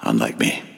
Unlike me.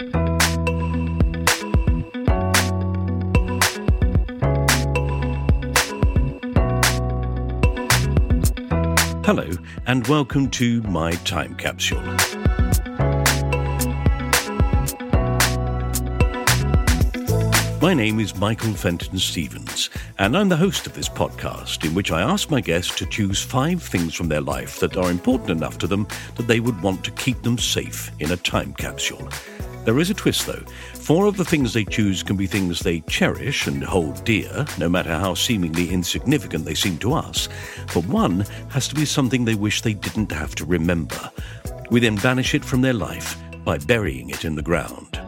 Hello, and welcome to My Time Capsule. My name is Michael Fenton Stevens, and I'm the host of this podcast in which I ask my guests to choose five things from their life that are important enough to them that they would want to keep them safe in a time capsule. There is a twist, though. Four of the things they choose can be things they cherish and hold dear, no matter how seemingly insignificant they seem to us. But one has to be something they wish they didn't have to remember. We then banish it from their life by burying it in the ground.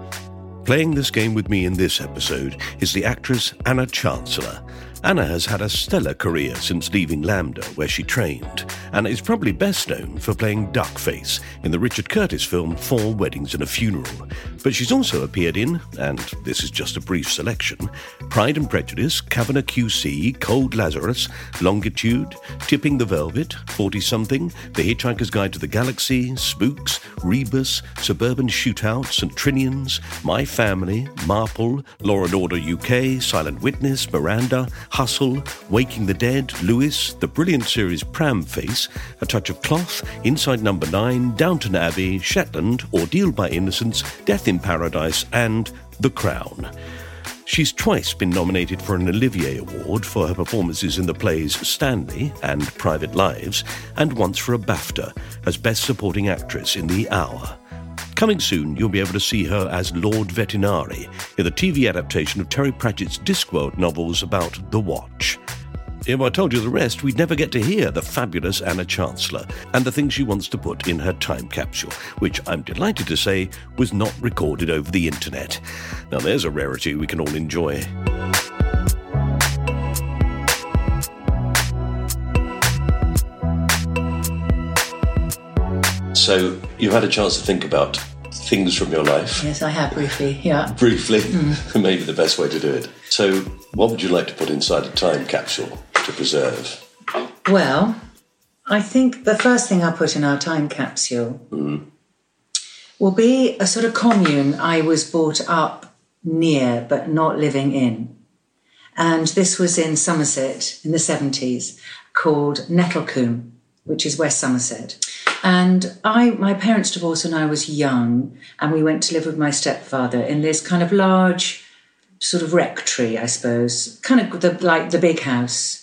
Playing this game with me in this episode is the actress Anna Chancellor. Anna has had a stellar career since leaving LAMDA, where she trained, and is probably best known for playing Duckface in the Richard Curtis film Four Weddings and a Funeral. But she's also appeared in, and this is just a brief selection, Pride and Prejudice, Kavanagh QC, Cold Lazarus, Longitude, Tipping the Velvet, 40 Something, The Hitchhiker's Guide to the Galaxy, Spooks, Rebus, Suburban Shootout, St. Trinians, My Family, Marple, Law and Order UK, Silent Witness, Miranda, Hustle, Waking the Dead, Lewis, the brilliant series Pram Face, A Touch of Cloth, Inside Number 9, Downton Abbey, Shetland, Ordeal by Innocence, Death in Paradise, and The Crown. She's twice been nominated for an Olivier Award for her performances in the plays Stanley and Private Lives, and once for a BAFTA as Best Supporting Actress in The Hour. Coming soon, you'll be able to see her as Lord Vetinari in the TV adaptation of Terry Pratchett's Discworld novels about The Watch. If I told you the rest, we'd never get to hear the fabulous Anna Chancellor and the things she wants to put in her time capsule, which I'm delighted to say was not recorded over the internet. Now there's a rarity we can all enjoy. So you've had a chance to think about things from your life Yes, I have briefly. Yeah. briefly, mm. maybe the best way to do it. So, what would you like to put inside a time capsule to preserve? Well, I think the first thing I put in our time capsule mm. will be a sort of commune I was brought up near but not living in. And this was in Somerset in the 70s called Nettlecombe, which is West Somerset. And I, my parents divorced when I was young, and we went to live with my stepfather in this kind of large, sort of rectory, I suppose, kind of the, like the big house.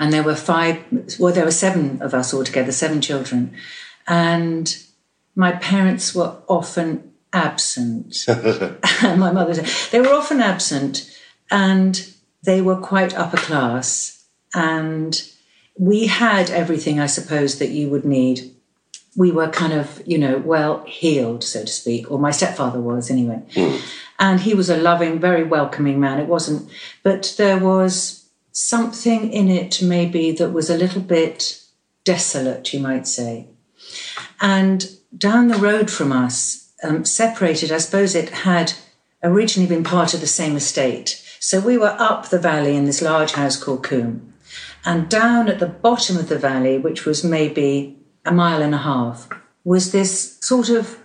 And there were five, well, there were seven of us altogether, seven children. And my parents were often absent. my mother said they were often absent and they were quite upper class. And we had everything, I suppose, that you would need. We were kind of, you know, well heeled, so to speak, or my stepfather was anyway. Hmm. And he was a loving, very welcoming man. It wasn't, but there was something in it maybe that was a little bit desolate, you might say. And down the road from us, um, separated, I suppose it had originally been part of the same estate. So we were up the valley in this large house called Coombe. And down at the bottom of the valley, which was maybe a mile and a half, was this sort of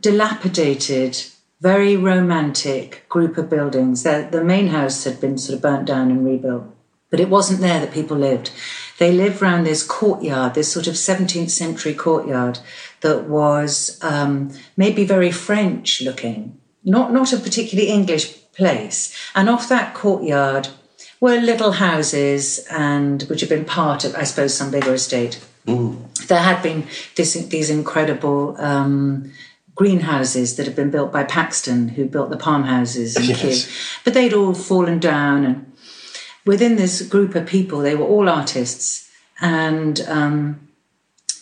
dilapidated, very romantic group of buildings. The, the main house had been sort of burnt down and rebuilt, but it wasn't there that people lived. They lived around this courtyard, this sort of 17th century courtyard that was um, maybe very French looking, not, not a particularly English place. And off that courtyard were little houses, and which had been part of, I suppose, some bigger estate. Mm. There had been this, these incredible um, greenhouses that had been built by Paxton, who built the palm houses in yes. Kew. But they'd all fallen down, and within this group of people, they were all artists, and um,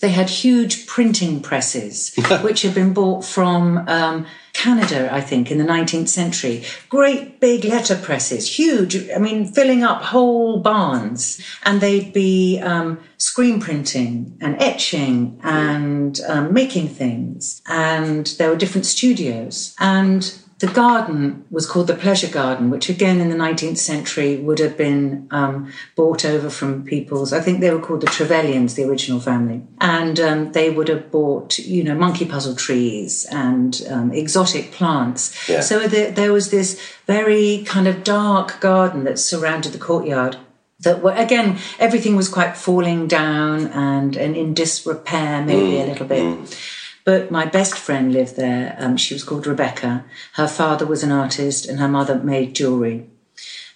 they had huge printing presses, which had been bought from um, Canada, I think, in the 19th century. Great big letter presses, huge, I mean, filling up whole barns. And they'd be um, screen printing and etching and um, making things. And there were different studios. And the garden was called the Pleasure Garden, which again in the 19th century would have been um, bought over from people's, I think they were called the Trevelyan's, the original family. And um, they would have bought, you know, monkey puzzle trees and um, exotic plants. Yeah. So the, there was this very kind of dark garden that surrounded the courtyard that were again everything was quite falling down and, and in disrepair maybe mm, a little bit mm. But my best friend lived there. Um, she was called Rebecca. Her father was an artist and her mother made jewelry.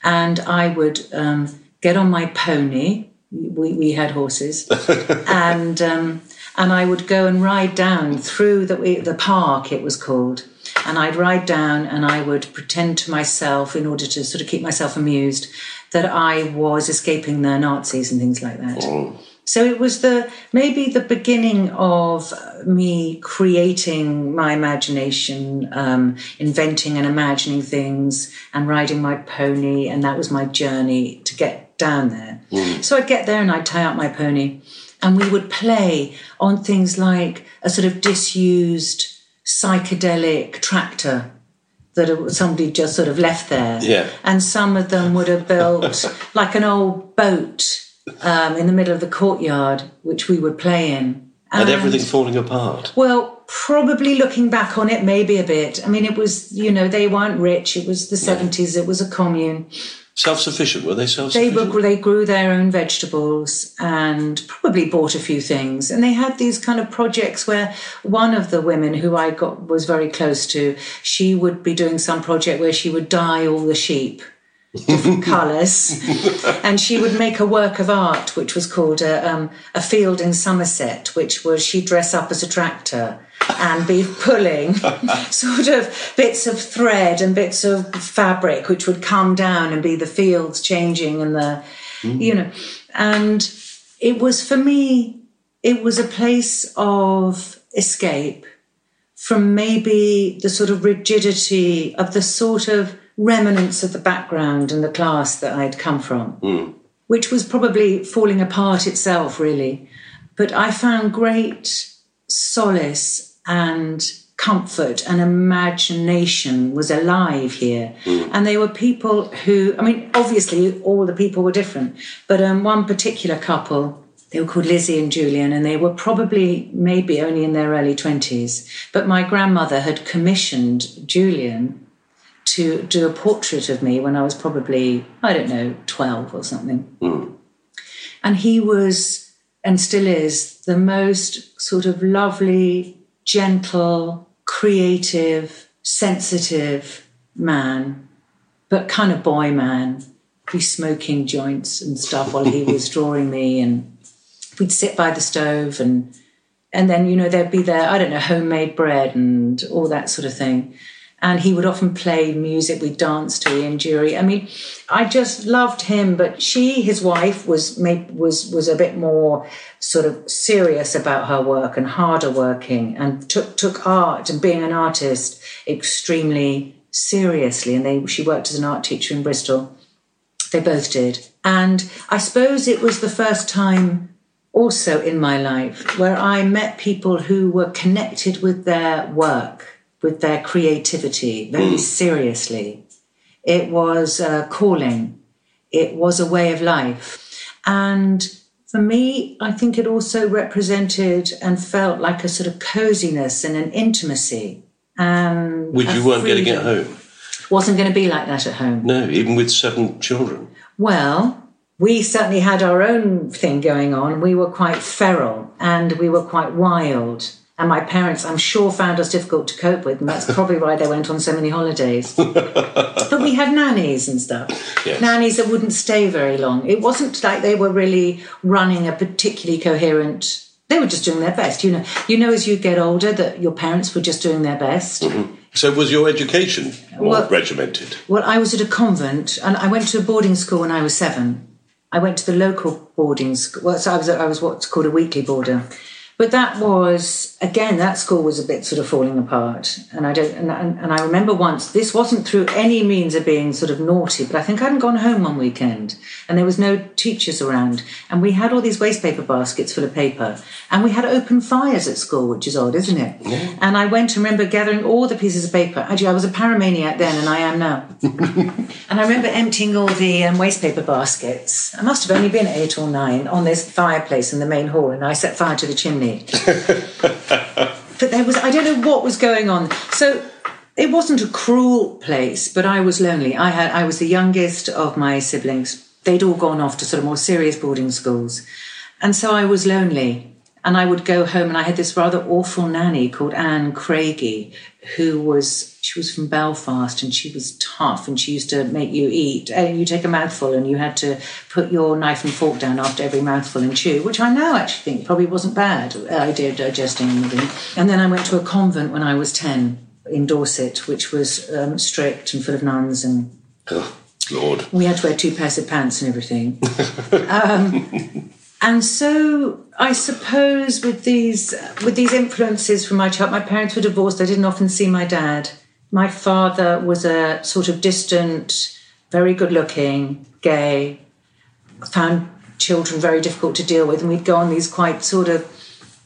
And I would um, get on my pony. We, we had horses. and, um, and I would go and ride down through the, the park, it was called. And I'd ride down and I would pretend to myself, in order to sort of keep myself amused, that I was escaping the Nazis and things like that. Oh. So it was the maybe the beginning of me creating my imagination, um, inventing and imagining things, and riding my pony, and that was my journey to get down there. Mm. So I'd get there and I'd tie up my pony, and we would play on things like a sort of disused psychedelic tractor that somebody just sort of left there. Yeah. And some of them would have built like an old boat um, in the middle of the courtyard, which we would play in. And, and everything falling apart. Well, probably looking back on it, maybe a bit. I mean, it was, you know, they weren't rich. It was the yeah. 70s, it was a commune. Self sufficient, were they self sufficient? They, they grew their own vegetables and probably bought a few things. And they had these kind of projects where one of the women who I got was very close to, she would be doing some project where she would dye all the sheep different colours. and she would make a work of art, which was called a, um, a field in Somerset, which was she'd dress up as a tractor and be pulling sort of bits of thread and bits of fabric, which would come down and be the fields changing and the, mm. you know, and it was for me, it was a place of escape from maybe the sort of rigidity of the sort of remnants of the background and the class that I'd come from, mm. which was probably falling apart itself, really. But I found great solace and comfort and imagination was alive here. Mm. And they were people who, I mean, obviously all the people were different, but um, one particular couple, they were called Lizzie and Julian, and they were probably maybe only in their early 20s. But my grandmother had commissioned Julian to do a portrait of me when I was probably, I don't know, 12 or something. Mm. And he was, and still is, the most sort of lovely, gentle, creative, sensitive man, but kind of boy man. Be smoking joints and stuff while he was drawing me, and we'd sit by the stove and and then you know there'd be there I don't know homemade bread and all that sort of thing and he would often play music we danced to Ian Dury. I mean, I just loved him, but she, his wife, was was was a bit more sort of serious about her work and harder working, and took took art and being an artist extremely seriously. And they she worked as an art teacher in Bristol. They both did, and I suppose it was the first time also in my life where I met people who were connected with their work, with their creativity very hmm. seriously. It was a calling, it was a way of life. And for me, I think it also represented and felt like a sort of coziness and an intimacy. And Which you weren't getting freedom. at home. Wasn't going to be like that at home. No, even with seven children. Well, we certainly had our own thing going on. We were quite feral and we were quite wild. And my parents, I'm sure, found us difficult to cope with, and that's probably why they went on so many holidays. but we had nannies and stuff. Yes. Nannies that wouldn't stay very long. It wasn't like they were really running a particularly coherent. They were just doing their best. You know, you know, as you get older, that your parents were just doing their best. Mm-hmm. So was your education more Well- regimented? Well, I was at a convent, and I went to a boarding school when I was seven. I went to the local boarding school. Well, so I was I was what's called a weekly boarder, but that was again that school was a bit sort of falling apart. And I don't and, and, and I remember once this wasn't through any means of being sort of naughty, but I think I hadn't gone home one weekend, and there was no teachers around, and we had all these waste paper baskets full of paper, and we had open fires at school, which is odd, isn't it? And I went and remember gathering all the pieces of paper. Actually, I was a pyromaniac then, and I am now. And I remember emptying all the um, waste paper baskets. I must have only been eight or nine on this fireplace in the main hall, and I set fire to the chimney. But there was, I don't know what was going on. So it wasn't a cruel place, but I was lonely. I had, I was the youngest of my siblings. They'd all gone off to sort of more serious boarding schools. And so I was lonely. And I would go home, and I had this rather awful nanny called Anne Craigie, who was she was from Belfast, and she was tough, and she used to make you eat. And you take a mouthful, and you had to put your knife and fork down after every mouthful and chew, which I now actually think probably wasn't bad uh, idea of digesting anything. And then I went to a convent when I was ten in Dorset, which was um, strict and full of nuns and Oh, Lord. we had to wear two pairs of pants and everything. um, and so I suppose with these with these influences from my child, my parents were divorced. I didn't often see my dad. My father was a sort of distant, very good looking, gay, found children very difficult to deal with, and we'd go on these quite sort of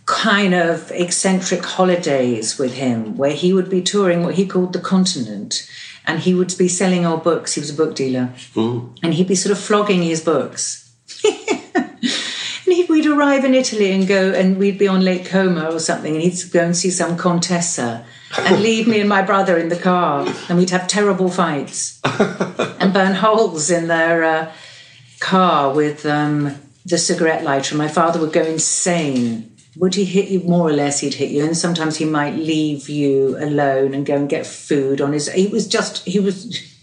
kind of eccentric holidays with him where he would be touring what he called the continent. And he would be selling our books. He was a book dealer. Hmm. And he'd be sort of flogging his books we'd arrive in italy and go and we'd be on lake como or something and he'd go and see some contessa and leave me and my brother in the car and we'd have terrible fights and burn holes in their uh, car with um, the cigarette lighter. My father would go insane. Would he hit you? More or less, he'd hit you, and sometimes he might leave you alone and go and get food on his. He was just he was.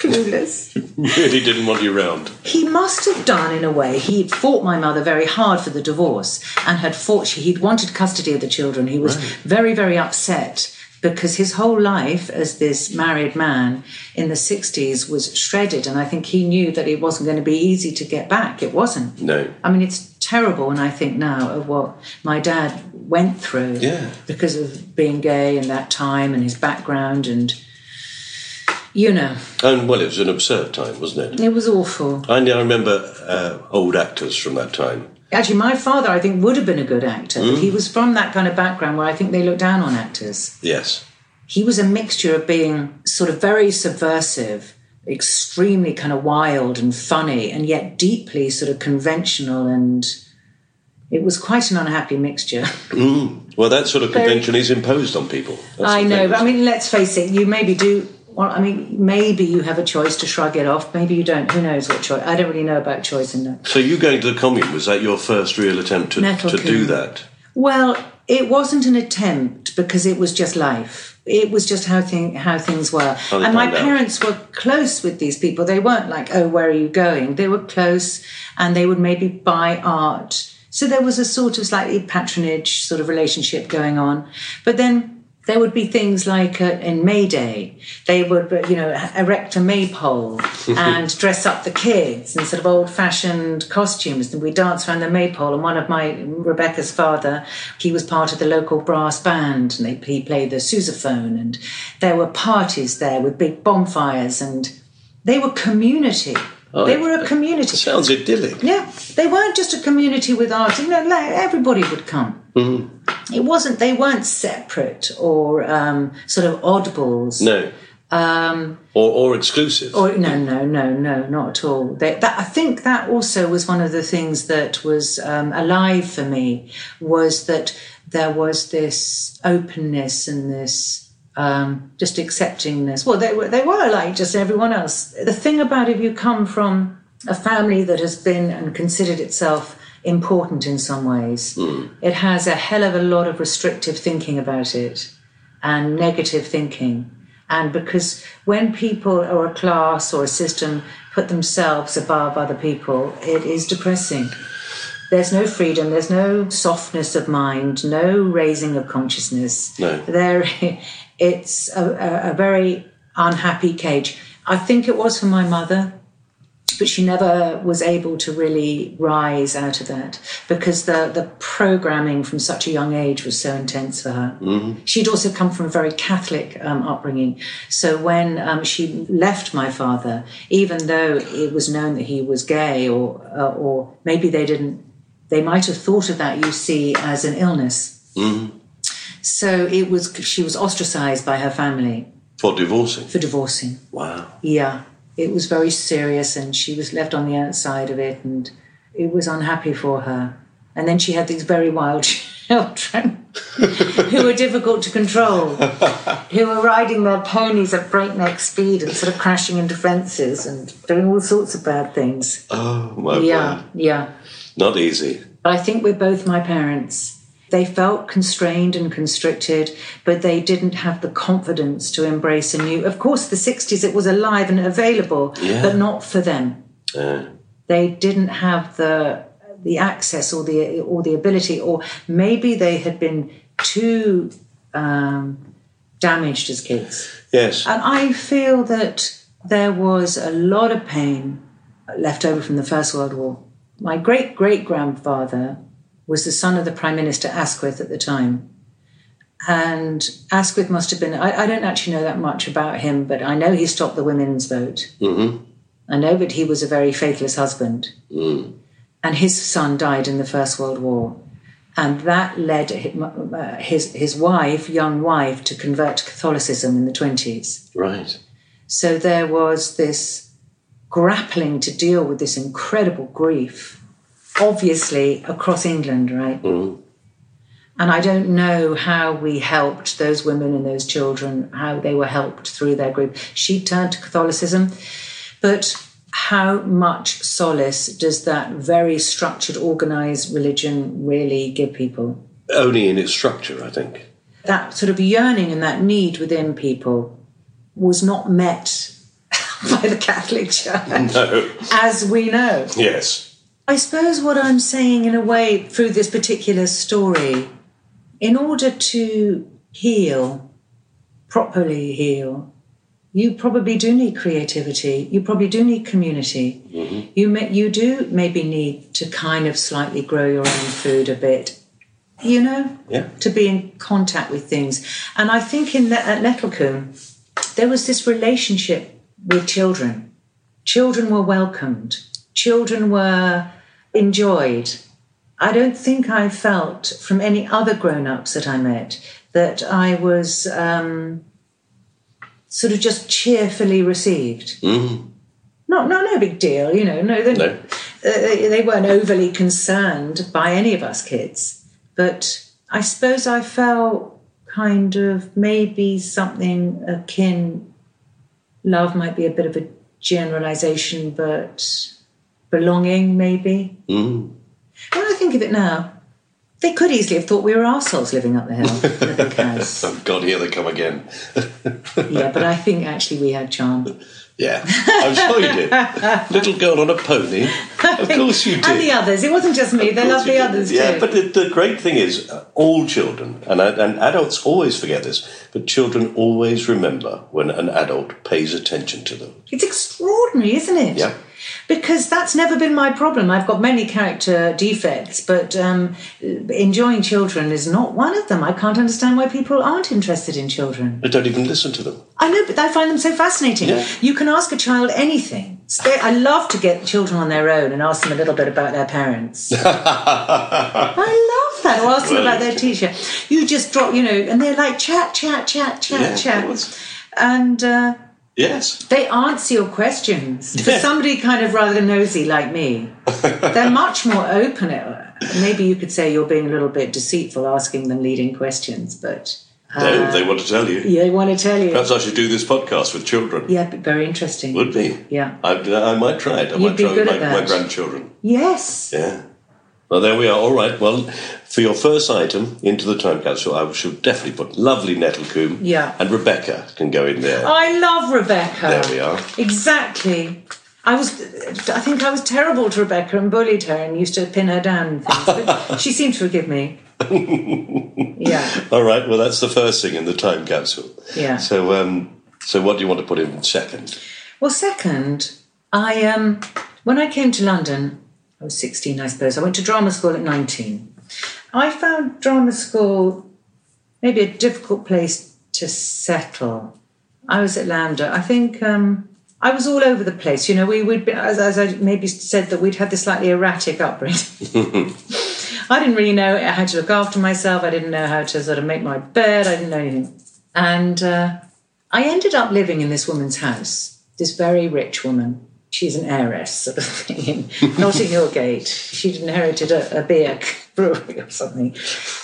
Clueless. Really didn't want you round. He must have done, in a way. He'd fought my mother very hard for the divorce and had fought, he'd wanted custody of the children. He was very, very upset because his whole life as this married man in the 60s was shredded. And I think he knew that it wasn't going to be easy to get back. It wasn't. No. I mean, it's terrible and I think now of what my dad went through Yeah. because of being gay in that time and his background and, you know, And well, it was an absurd time, wasn't it? it was awful. I now remember uh, old actors from that time. Actually, my father, I think, would have been a good actor. But he was from that kind of background where I think they look down on actors. Yes. He was a mixture of being sort of very subversive, extremely kind of wild and funny, and yet deeply sort of conventional. And it was quite an unhappy mixture. Well, that sort of convention is imposed on people. That's I know, but I mean, let's face it, you maybe do. Well, I mean, maybe you have a choice to shrug it off. Maybe you don't. Who knows what choice? I don't really know about choice in that. So you going to the commune was that your first real attempt to, Nettle to do that? Well, it wasn't an attempt because it was just life. It was just how thing how things were. How and my out. parents were close with these people. They weren't like, "Oh, where are you going?" They were close, and they would maybe buy art. So there was a sort of slightly patronage sort of relationship going on. But then there would be things like uh, in May Day, they would, uh, you know, erect a maypole and dress up the kids in sort of old-fashioned costumes, and we dance around the maypole. And one of my Rebecca's father, he was part of the local brass band, and they, he played the sousaphone, and there were parties there with big bonfires, and they were community. Oh, they were a community. Sounds idyllic. Yeah, they weren't just a community with art. You know, like, everybody would come. Mm-hmm. It wasn't. They weren't separate or um, sort of oddballs. No. Um, or, or exclusive. Or no, no, no, no, not at all. They, that, I think that also was one of the things that was um, alive for me was that there was this openness and this um, just this. Well, they were they were like just everyone else. The thing about if you come from a family that has been and considered itself important in some ways, Hmm. it has a hell of a lot of restrictive thinking about it and negative thinking. And because when people or a class or a system put themselves above other people, it is depressing. There's no freedom, there's no softness of mind, no raising of consciousness. No. There, it's a, a, a very unhappy cage. I think it was for my mother, but she never was able to really rise out of that because the, the programming from such a young age was so intense for her. She'd also come from a very Catholic um, upbringing. So when um, she left my father, even though it was known that he was gay, or uh, or maybe they didn't, they might have thought of that, you see, as an illness. So it was she was ostracized by her family For divorcing. for divorcing. Wow. Yeah, it was very serious, and she was left on the outside of it, and it was unhappy for her. And then she had these very wild children who were difficult to control, who were riding their ponies at breakneck speed and sort of crashing into fences and doing all sorts of bad things. Oh, my Yeah, word. yeah. Not easy. But I think with both my parents, they felt constrained and constricted, but they didn't have the confidence to embrace a new. Of course, the 60s, it was alive and available, Yeah. but not for them. They didn't have the the access or the or the ability, or maybe they had been too um, damaged as kids. yes. And I feel that there was a lot of pain left over from the First World War. My great great grandfather was the son of the Prime Minister Asquith at the time. And Asquith must have been, I, I don't actually know that much about him, but I know he stopped the women's vote. Mhm. I know that he was a very faithless husband. And his son died in the First World War. And that led uh, his, his wife, young wife, to convert to Catholicism in the 20s. Right. So there was this grappling to deal with this incredible grief, obviously across England, right? Mm-hmm. And I don't know how we helped those women and those children, how they were helped through their group. She turned to Catholicism, but how much solace does that very structured, organized religion really give people? Only in its structure, I think. that sort of yearning and that need within people was not met by the Catholic Church, No. as we know. Yes. I suppose what I'm saying, in a way, through this particular story, in order to heal, properly heal, you probably do need creativity. You probably do need community. Mm-hmm. You may, you do maybe need to kind of slightly grow your own food a bit. You know, Yeah. to be in contact with things. And I think in at Nettlecombe, there was this relationship with children. Children were welcomed. Children were enjoyed. I don't think I felt from any other grown-ups that I met that I was um, sort of just cheerfully received. No, no, no big deal. You know, no, they, No. uh, they weren't overly concerned by any of us kids. But I suppose I felt kind of maybe something akin. Love might be a bit of a generalization, but belonging maybe. Mm. When I think of it now, they could easily have thought we were arseholes living up the hill in a big house. Oh, God, here they come again. Yeah, but I think actually we had charm. Yeah. I'm sure you did. Little girl on a pony. Of course you did. And the others. It wasn't just me. They Of loved course the did. others Yeah, too. Yeah, but the, the great thing is, uh, all children, and, and adults always forget this, but children always remember when an adult pays attention to them. It's extraordinary, isn't it? Yeah. Because that's never been my problem. I've got many character defects, but um, enjoying children is not one of them. I can't understand why people aren't interested in children. But don't even listen to them. I know, but I find them so fascinating. Yeah. You can ask a child anything. I love to get children on their own and ask them a little bit about their parents. I love that. Or ask them about their teacher. You just drop, you know, and they're like chat, chat, chat, chat, Yeah, chat. And uh, Yes. they answer your questions. For somebody kind of rather nosy like me, they're much more open. Maybe you could say you're being a little bit deceitful asking them leading questions, but no, uh, they want to tell you. yeah, they want to tell you. Perhaps I should do this podcast with children. Yeah, very interesting. Would be. Yeah. I, uh, I might try it. I might be try it good with my, my grandchildren. Yes. Yeah. Well, there we are. All right. Well, for your first item into the time capsule, I should definitely put lovely Nettlecombe. Yeah. And Rebecca can go in there. I love Rebecca. There we are. Exactly. I was, I think I was terrible to Rebecca and bullied her and used to pin her down and things. But she seemed to forgive me. yeah. All right. Well, that's the first thing in the time capsule. Yeah. So, um, so what do you want to put in second? Well, second, I um, when I came to London, I was sixteen, I suppose. I went to drama school at nineteen. I found drama school maybe a difficult place to settle. I was at LAMDA. I think um, I was all over the place. You know, we would, be, as, as I maybe said, that we'd had this slightly erratic upbringing. I didn't really know how to look after myself. I didn't know how to sort of make my bed. I didn't know anything. And uh, I ended up living in this woman's house, this very rich woman. She's an heiress, sort of thing, in Notting Hill Gate. She'd inherited a, a beer brewery or something.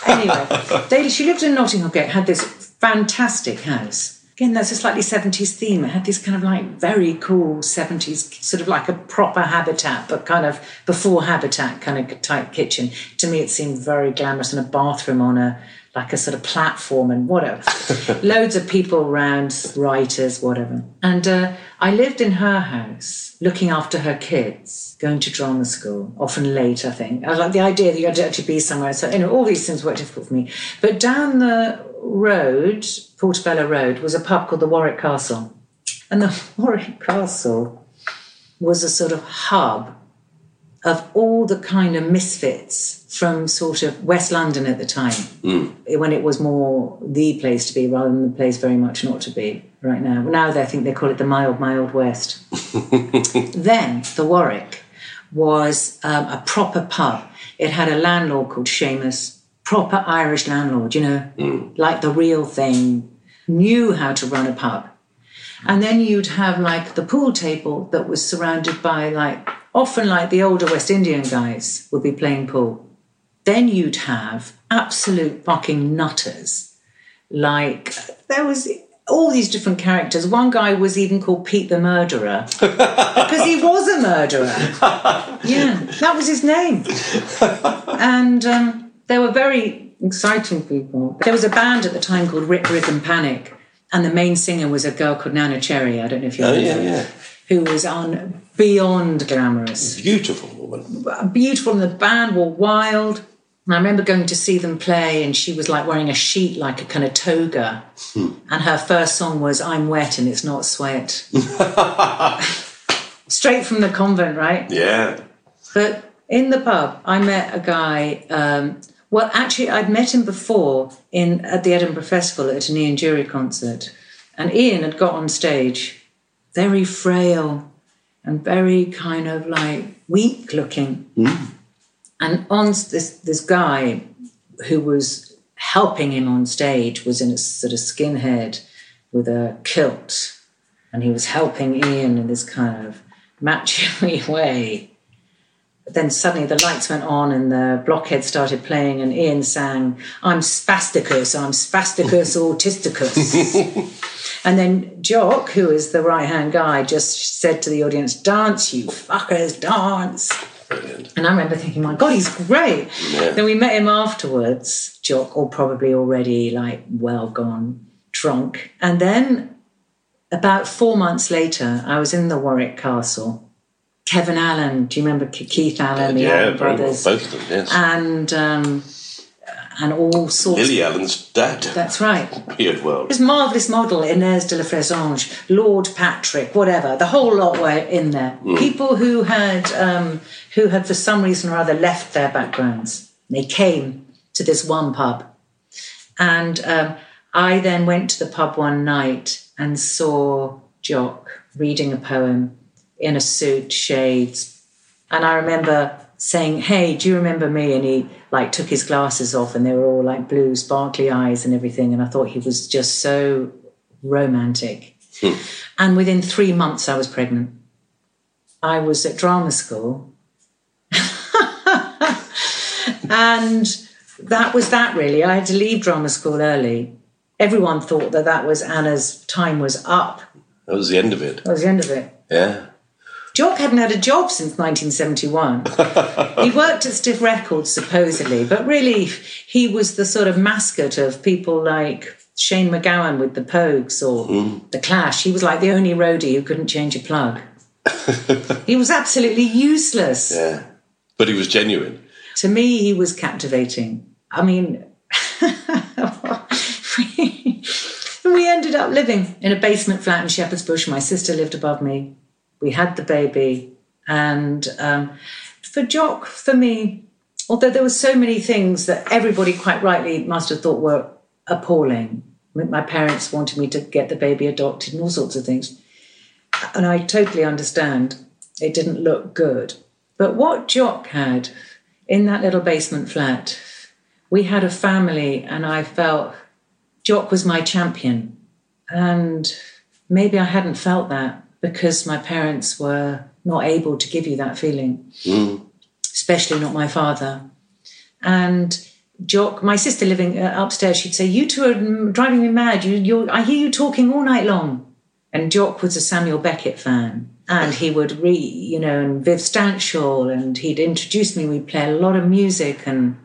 Anyway, they, she lived in Notting Hill Gate, had this fantastic house. Again, that's a slightly 70s theme. It had this kind of like very cool 70s, sort of like a proper habitat, but kind of before habitat kind of type kitchen. To me, it seemed very glamorous and a bathroom on a like a sort of platform and whatever. Loads of people around, writers, whatever. And uh, I lived in her house, looking after her kids, going to drama school, often late, I think. I like the idea that you had to actually be somewhere. So, you know, all these things were difficult for me. But down the road, Portobello Road, was a pub called the Warwick Castle. And the Warwick Castle was a sort of hub of all the kind of misfits from sort of West London at the time, when it was more the place to be rather than the place very much not to be right now. Now they think they call it the mild, mild West. then the Warwick was um, a proper pub. It had a landlord called Seamus, proper Irish landlord, you know, like the real thing, knew how to run a pub. And then you'd have like the pool table that was surrounded by like often like the older West Indian guys would be playing pool. Then you'd have absolute fucking nutters. Like there was all these different characters. One guy was even called Pete the Murderer because he was a murderer. yeah, that was his name. And um, they were very exciting people. There was a band at the time called Rip Rig + Panic, and the main singer was a girl called Neneh Cherry. I don't know if you Oh, know yeah, her, yeah. Who was on beyond glamorous Beautiful woman. beautiful and the band were wild. And I remember going to see them play, and she was like wearing a sheet, like a kind of toga. And her first song was "I'm Wet and It's Not Sweat." Straight from the convent, right? Yeah. But in the pub, I met a guy. Um, well, actually, I'd met him before in at the Edinburgh Festival at an Ian Dury concert, and Ian had got on stage, very frail and very kind of like weak looking. And on this this guy who was helping him on stage was in a sort of skinhead with a kilt, and he was helping Ian in this kind of macho way. But then suddenly the lights went on and the blockhead started playing, and Ian sang, I'm spasticus, I'm spasticus autisticus. and then Jock, who is the right hand guy, just said to the audience, Dance, you fuckers, dance. Brilliant. And I remember thinking, my God, he's great. Yeah. Then we met him afterwards, Jock, or probably already like well gone, drunk. And then about four months later, I was in the Warwick Castle. Kevin Allen, do you remember Keith Allen, the yeah, Allen well. brothers? Both of them, yes. and um, and all sorts. Lily Allen's dad. That's right. Weird world. This marvellous model, Inez de la Fressange, Lord Patrick, whatever, the whole lot were in there. People who had, um, who had for some reason or other left their backgrounds. They came to this one pub. And um, I then went to the pub one night and saw Jock reading a poem in a suit, shades. And I remember saying, Hey, do you remember me? And he like took his glasses off and they were all like blue, sparkly eyes and everything. And I thought he was just so romantic. And within three months, I was pregnant. I was at drama school. And that was that really. I had to leave drama school early. Everyone thought that that was Anna's time was up. That was the end of it. That was the end of it. Yeah. Jock hadn't had a job since 1971. he worked at Stiff Records, supposedly, but really he was the sort of mascot of people like Shane MacGowan with the Pogues or hmm. The Clash. He was like the only roadie who couldn't change a plug. he was absolutely useless. Yeah. But he was genuine. To me, he was captivating. I mean, we ended up living in a basement flat in Shepherd's Bush. My sister lived above me. We had the baby. And um, for Jock, for me, although there were so many things that everybody quite rightly must have thought were appalling. My parents wanted me to get the baby adopted and all sorts of things. And I totally understand it didn't look good. But what Jock had in that little basement flat, we had a family, and I felt Jock was my champion. And maybe I hadn't felt that because my parents were not able to give you that feeling, especially not my father. And Jock, my sister living uh, upstairs, she'd say, "You two are mm, driving me mad. You, you're, I hear you talking all night long." And Jock was a Samuel Beckett fan, and he would read, you know, and Viv Stanshall, and he'd introduce me. We'd play a lot of music, and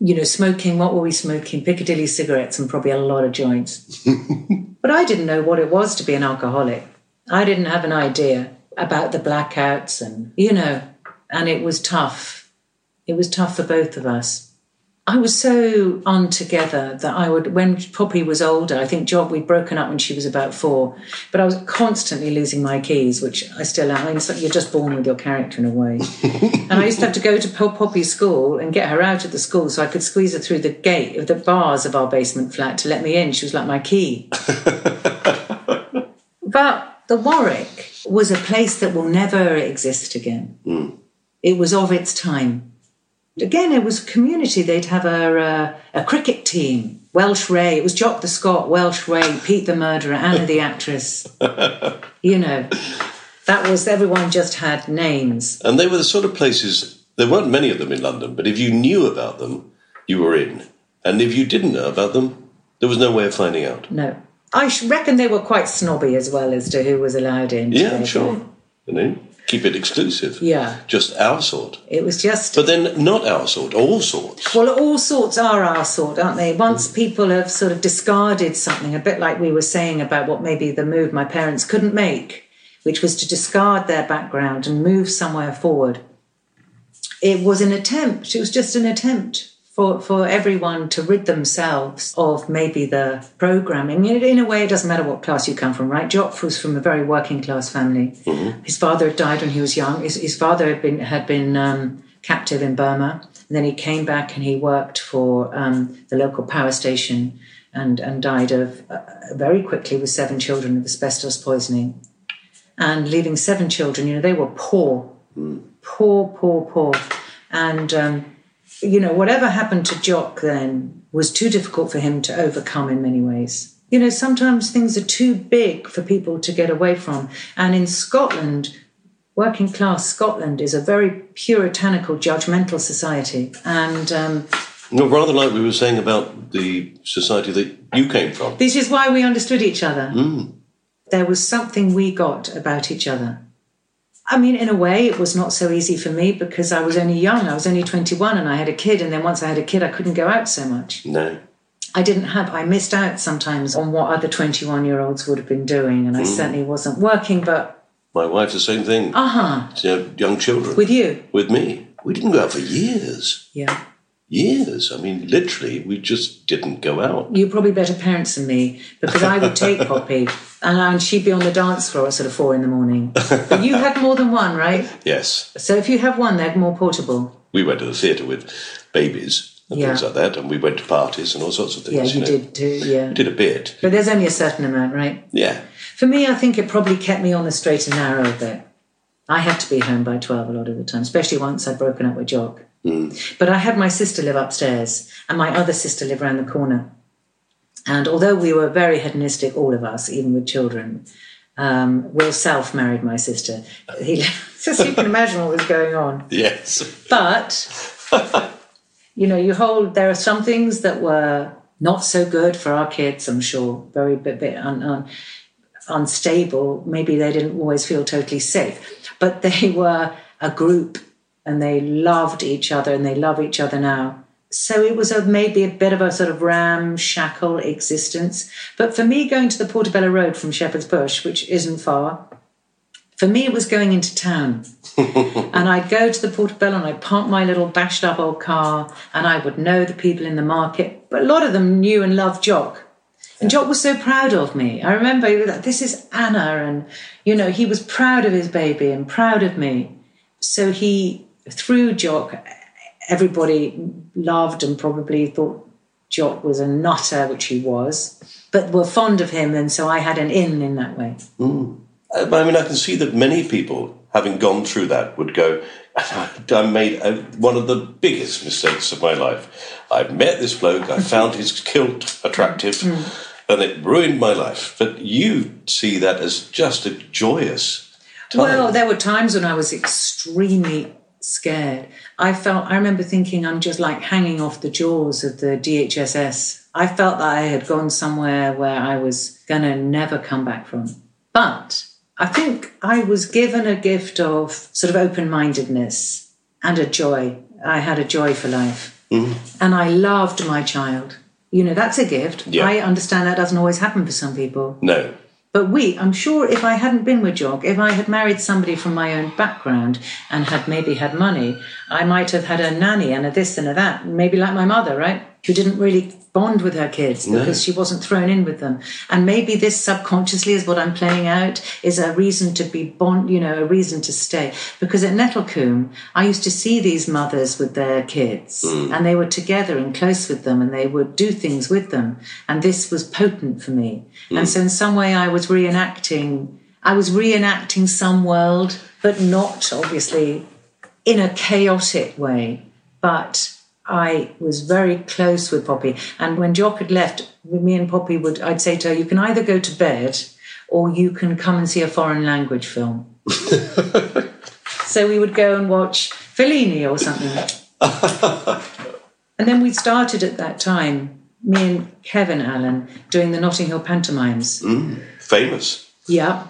you know, smoking. What were we smoking? Piccadilly cigarettes and probably a lot of joints. but I didn't know what it was to be an alcoholic. I didn't have an idea about the blackouts, and you know, and it was tough. It was tough for both of us. I was so untogether that I would, when Poppy was older, I think Jock, we'd broken up when she was about four, but I was constantly losing my keys, which I still am. I mean, you're just born with your character in a way. and I used to have to go to Po- Poppy's school and get her out of the school so I could squeeze her through the gate of the bars of our basement flat to let me in. She was like my key. But the Warwick was a place that will never exist again. Hmm. It was of its time. Again, it was community. They'd have a, uh, a cricket team, Welsh Ray. It was Jock the Scot, Welsh Ray, Pete the murderer, Anna the actress. you know, that was everyone just had names. And they were the sort of places, there weren't many of them in London, but if you knew about them, you were in. And if you didn't know about them, there was no way of finding out. No, I reckon they were quite snobby as well as to who was allowed in. Yeah, I'm sure. You know, keep it exclusive. Yeah, Just our sort. it was just But then not our sort, all sorts. Well, all sorts are our sort, aren't they? Once people have sort of discarded something, a bit like we were saying about what maybe the move my parents couldn't make, which was to discard their background and move somewhere forward. It was an attempt, it was just an attempt for, for everyone to rid themselves of maybe the programming. In, in a way, it doesn't matter what class you come from, right? Jock was from a very working class family. His father had died when he was young. His, his father had been, had been um, captive in Burma. And then he came back and he worked for um, the local power station and, and died of uh, very quickly with seven children of asbestos poisoning. And leaving seven children, you know, they were poor, poor, poor, poor. And, um, you know, whatever happened to Jock then was too difficult for him to overcome in many ways. You know, sometimes things are too big for people to get away from. And in Scotland, working class Scotland is a very puritanical, judgmental society. And um, No, rather like we were saying about the society that you came from. this is why we understood each other. There was something we got about each other. I mean, in a way, it was not so easy for me because I was only young. I was only 21 and I had a kid. And then once I had a kid, I couldn't go out so much. No. I didn't have, I missed out sometimes on what other 21 year olds would have been doing. And I certainly wasn't working, but My wife, the same thing. uh huh, She had young children. with you. With me. We didn't go out for years. Yeah. Years. I mean, literally, we just didn't go out. You're probably better parents than me because I would take Poppy and, and she'd be on the dance floor at sort of four in the morning. But you had more than one, right? Yes, So if you have one, they're more portable. we went to the theatre with babies and Yeah. things like that, and we went to parties and all sorts of things. Yeah, you know. did too, yeah. We did a bit. But there's only a certain amount, right? Yeah. For me, I think it probably kept me on the straight and narrow a bit. I had to be home by 12 a lot of the time, especially once I'd broken up with Jock. But I had my sister live upstairs and my other sister live around the corner. And although we were very hedonistic, all of us, even with children, um, Will Self married my sister. He, just you can imagine what was going on. Yes. But you know, you hold. There are some things that were not so good for our kids. I'm sure, very bit, bit un, un, unstable. Maybe they didn't always feel totally safe, but they were a group, and they loved each other, and they love each other now. So it was a, maybe a bit of a sort of ramshackle existence. But for me, going to the Portobello Road from Shepherd's Bush, which isn't far, for me, it was going into town. and I'd go to the Portobello and I'd park my little bashed up old car and I would know the people in the market. But a lot of them knew and loved Jock. And Jock was so proud of me. I remember he was like, this is Anna. And, you know, he was proud of his baby and proud of me. So he, through Jock, everybody loved and probably thought Jock was a nutter, which he was, but were fond of him. And so I had an in in that way. Mm. Uh, I mean, I can see that many people, having gone through that, would go, I made a, one of the biggest mistakes of my life. I met this bloke, I found his kilt attractive, mm. and it ruined my life. But you see that as just a joyous time. Well, there were times when I was extremely scared. I felt, I remember thinking I'm just like hanging off the jaws of the DHSS. I felt that I had gone somewhere where I was going to never come back from. But I think I was given a gift of sort of open mindedness and a joy. I had a joy for life. Mm-hmm. And I loved my child. You know, that's a gift. Yeah. I understand that doesn't always happen for some people. no. But we, I'm sure if I hadn't been with Jock, if I had married somebody from my own background and had maybe had money, I might have had a nanny and a this and a that, maybe like my mother, right? Who didn't really bond with her kids because she wasn't thrown in with them. And maybe this subconsciously is what I'm playing out is a reason to be bond, you know, a reason to stay. Because at Nettlecombe, I used to see these mothers with their kids mm. and they were together and close with them and they would do things with them. And this was potent for me. Mm. And so in some way I was reenacting, I was reenacting some world, but not obviously in a chaotic way. But I was very close with Poppy. And when Jock had left, me and Poppy would, I'd say to her, you can either go to bed or you can come and see a foreign language film. so we would go and watch Fellini or something. and then we started at that time, me and Kevin Allen, doing the Notting Hill pantomimes. Famous. Yeah.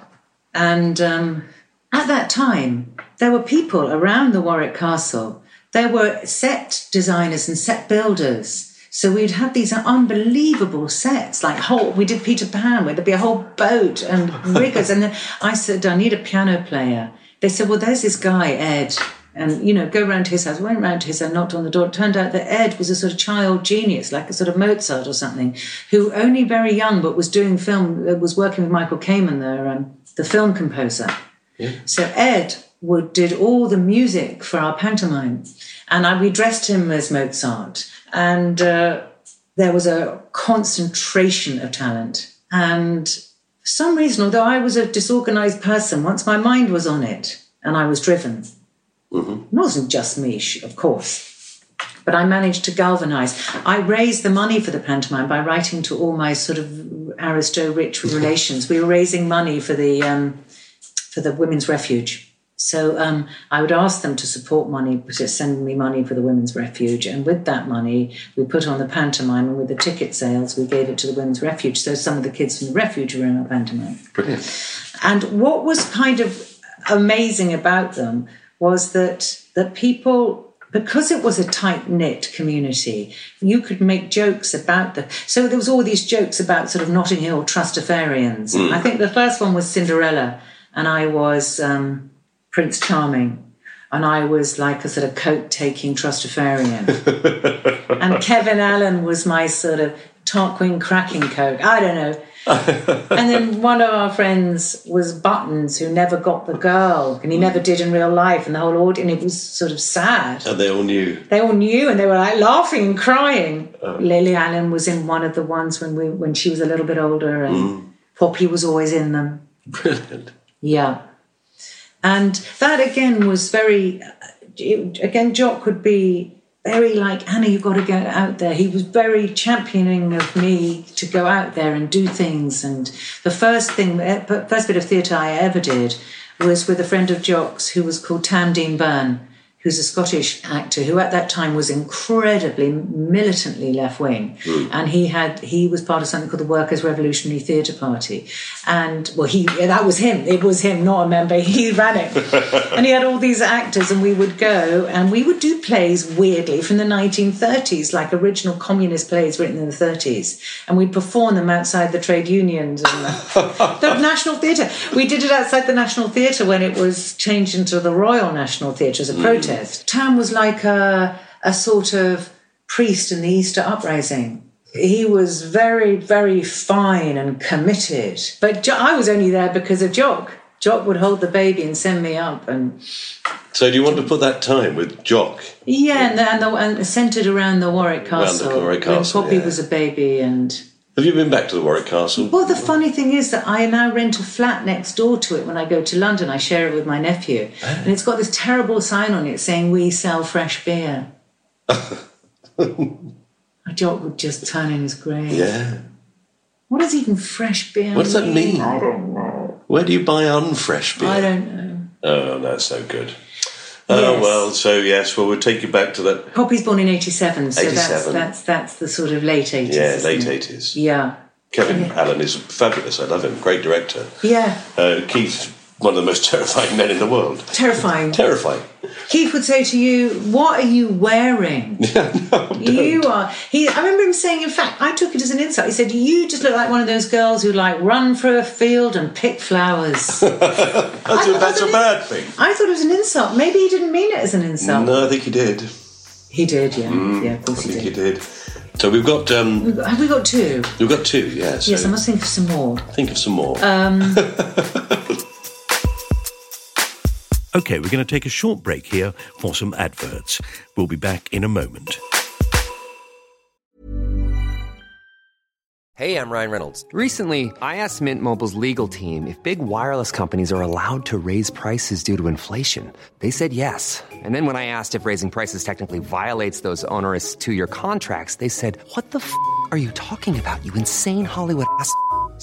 And um, at that time, there were people around the Warwick Castle. There were set designers and set builders. So we'd have these unbelievable sets, like whole. We did Peter Pan, where there'd be a whole boat and riggers. and then I said, I need a piano player. They said, Well, there's this guy Ed, and you know, go round to his house. Went round to his house, and knocked on the door. It turned out that Ed was a sort of child genius, like a sort of Mozart or something, who only very young, but was doing film, was working with Michael Kamen, the um, the film composer. Yeah. So Ed would did all the music for our pantomime, and I, we dressed him as Mozart, and uh, there was a concentration of talent. And for some reason, although I was a disorganized person, once my mind was on it and I was driven, it wasn't just me, of course. But I managed to galvanize. I raised the money for the pantomime by writing to all my sort of aristo rich relations. We were raising money for the um, for the women's refuge. So um, I would ask them to support money, to send me money for the women's refuge, and with that money, we put on the pantomime, and with the ticket sales, we gave it to the women's refuge. So some of the kids from the refuge were in our pantomime. Brilliant. And what was kind of amazing about them was that that people, because it was a tight knit community, you could make jokes about the. So there was all these jokes about sort of Notting Hill Trustafarians. I think the first one was Cinderella, and I was um, Prince Charming. and I was like a sort of coat taking trustafarian. and Kevin Allen was my sort of Tarquin cracking coke. I don't know. and then one of our friends was Buttons, who never got the girl, and he never did in real life. And the whole audience, it was sort of sad. And they all knew. They all knew, and they were like laughing and crying. Oh. Lily Allen was in one of the ones when we when she was a little bit older, and mm. Poppy was always in them. Brilliant. Yeah. And that again was very, it- again, Jock would be very like, Anna, you've got to go out there. He was very championing of me to go out there and do things. And the first thing, eh, first bit of theatre I ever did was with a friend of Jock's who was called Tam Dean Burn, who's a Scottish actor who at that time was incredibly militantly left wing, hmm. and he had he was part of something called the Workers' Revolutionary Theatre Party, and well, he that was him. It was him, not a member. He ran it, and he had all these actors, and we would go and we would do plays weirdly from the 1930s, like original communist plays written in the 30s, and we'd perform them outside the trade unions and the, the National Theatre. We did it outside the National Theatre when it was changed into the Royal National Theatre as a hmm. protest. Tam was like a, a sort of priest in the Easter Uprising. He was very, very fine and committed. But Jo- I was only there because of Jock. Jock would hold the baby and send me up, and So do you want to put that time with Jock? yeah, and, the, and, the, and centered around the Warwick Around the Castle. Warwick Castle, when Poppy yeah. was a baby, and Have you been back to the Warwick Castle? Well, the funny thing is that I now rent a flat next door to it when I go to London. I share it with my nephew. Ah. And it's got this terrible sign on it saying, We sell fresh beer. My jock would just turn in his grave. Yeah. What does even fresh beer What does that mean? I don't know. Where do you buy unfresh beer? I don't know. Oh, that's so good. Oh Yes. well, so yes, well we'll take you back to that. Poppy's born in 87, so That's, 87. that's that's the sort of late 80s. Yeah, late eighties. Yeah. Kevin Allen is fabulous. I love him. Great director. Yeah. Uh, Keith, one of the most terrifying men in the world. Terrifying. Terrifying. Keith would say to you, "What are you wearing?" No, you are. He. I remember him saying. In fact, I took it as an insult. He said, "You just look like one of those girls who like run through a field and pick flowers." That's, a, that's a bad thing. I thought it was an insult. Maybe he didn't mean it as an insult. No, I think he did. He did. Yeah. Yeah. Of I course he think did. he did. So we've got um, We've got- Have we got two? we've got two. Yeah. So Yes, I must think of some more. think of some more. Okay, we're going to take a short break here for some adverts. We'll be back in a moment. Hey, I'm Ryan Reynolds. Recently, I asked Mint Mobile's legal team if big wireless companies are allowed to raise prices due to inflation. They said yes. And then when I asked if raising prices technically violates those onerous two year contracts, they said, What the f are you talking about, you insane Hollywood ass?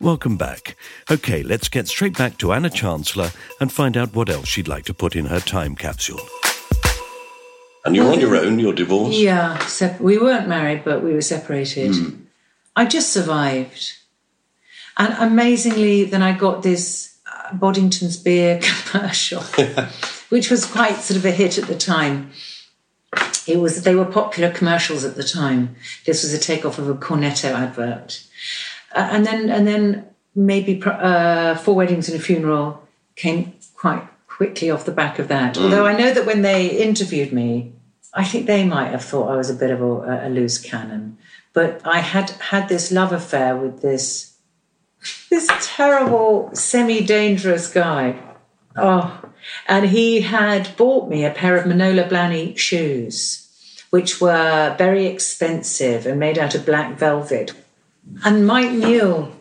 Welcome back. Okay, let's get straight back to Anna Chancellor and find out what else she'd like to put in her time capsule. and you're on your own. You're divorced. Yeah, sep- we weren't married, but we were separated. I just survived. And amazingly, then I got this uh, Boddington's beer commercial, which was quite sort of a hit at the time. It was they were popular commercials at the time. This was a takeoff of a Cornetto advert, uh, and then and then maybe pr- uh, four weddings and a funeral came quite quickly off the back of that. Although I know that when they interviewed me, I think they might have thought I was a bit of a, a loose cannon. But I had had this love affair with this this terrible, semi-dangerous guy. Oh, and he had bought me a pair of Manolo Blahnik shoes, which were very expensive and made out of black velvet. And Mike knew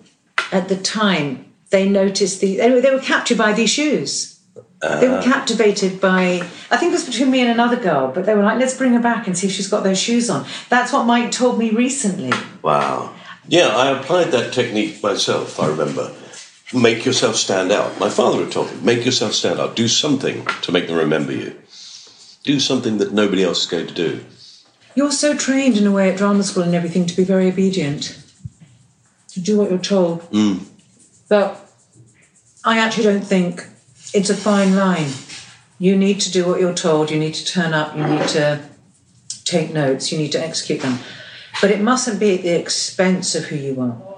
at the time they noticed the they they were captured by these shoes. they were uh. captivated by I think it was between me and another girl, but they were like, let's bring her back and see if she's got those shoes on. That's what Mike told me recently. Wow. Yeah, I applied that technique myself, I remember. Make yourself stand out. My father had told me, make yourself stand out. Do something to make them remember you. Do something that nobody else is going to do. You're so trained in a way at drama school and everything to be very obedient, to do what you're told. Mm. But I actually don't think it's a fine line. You need to do what you're told, you need to turn up, you need to take notes, you need to execute them. But it mustn't be at the expense of who you are.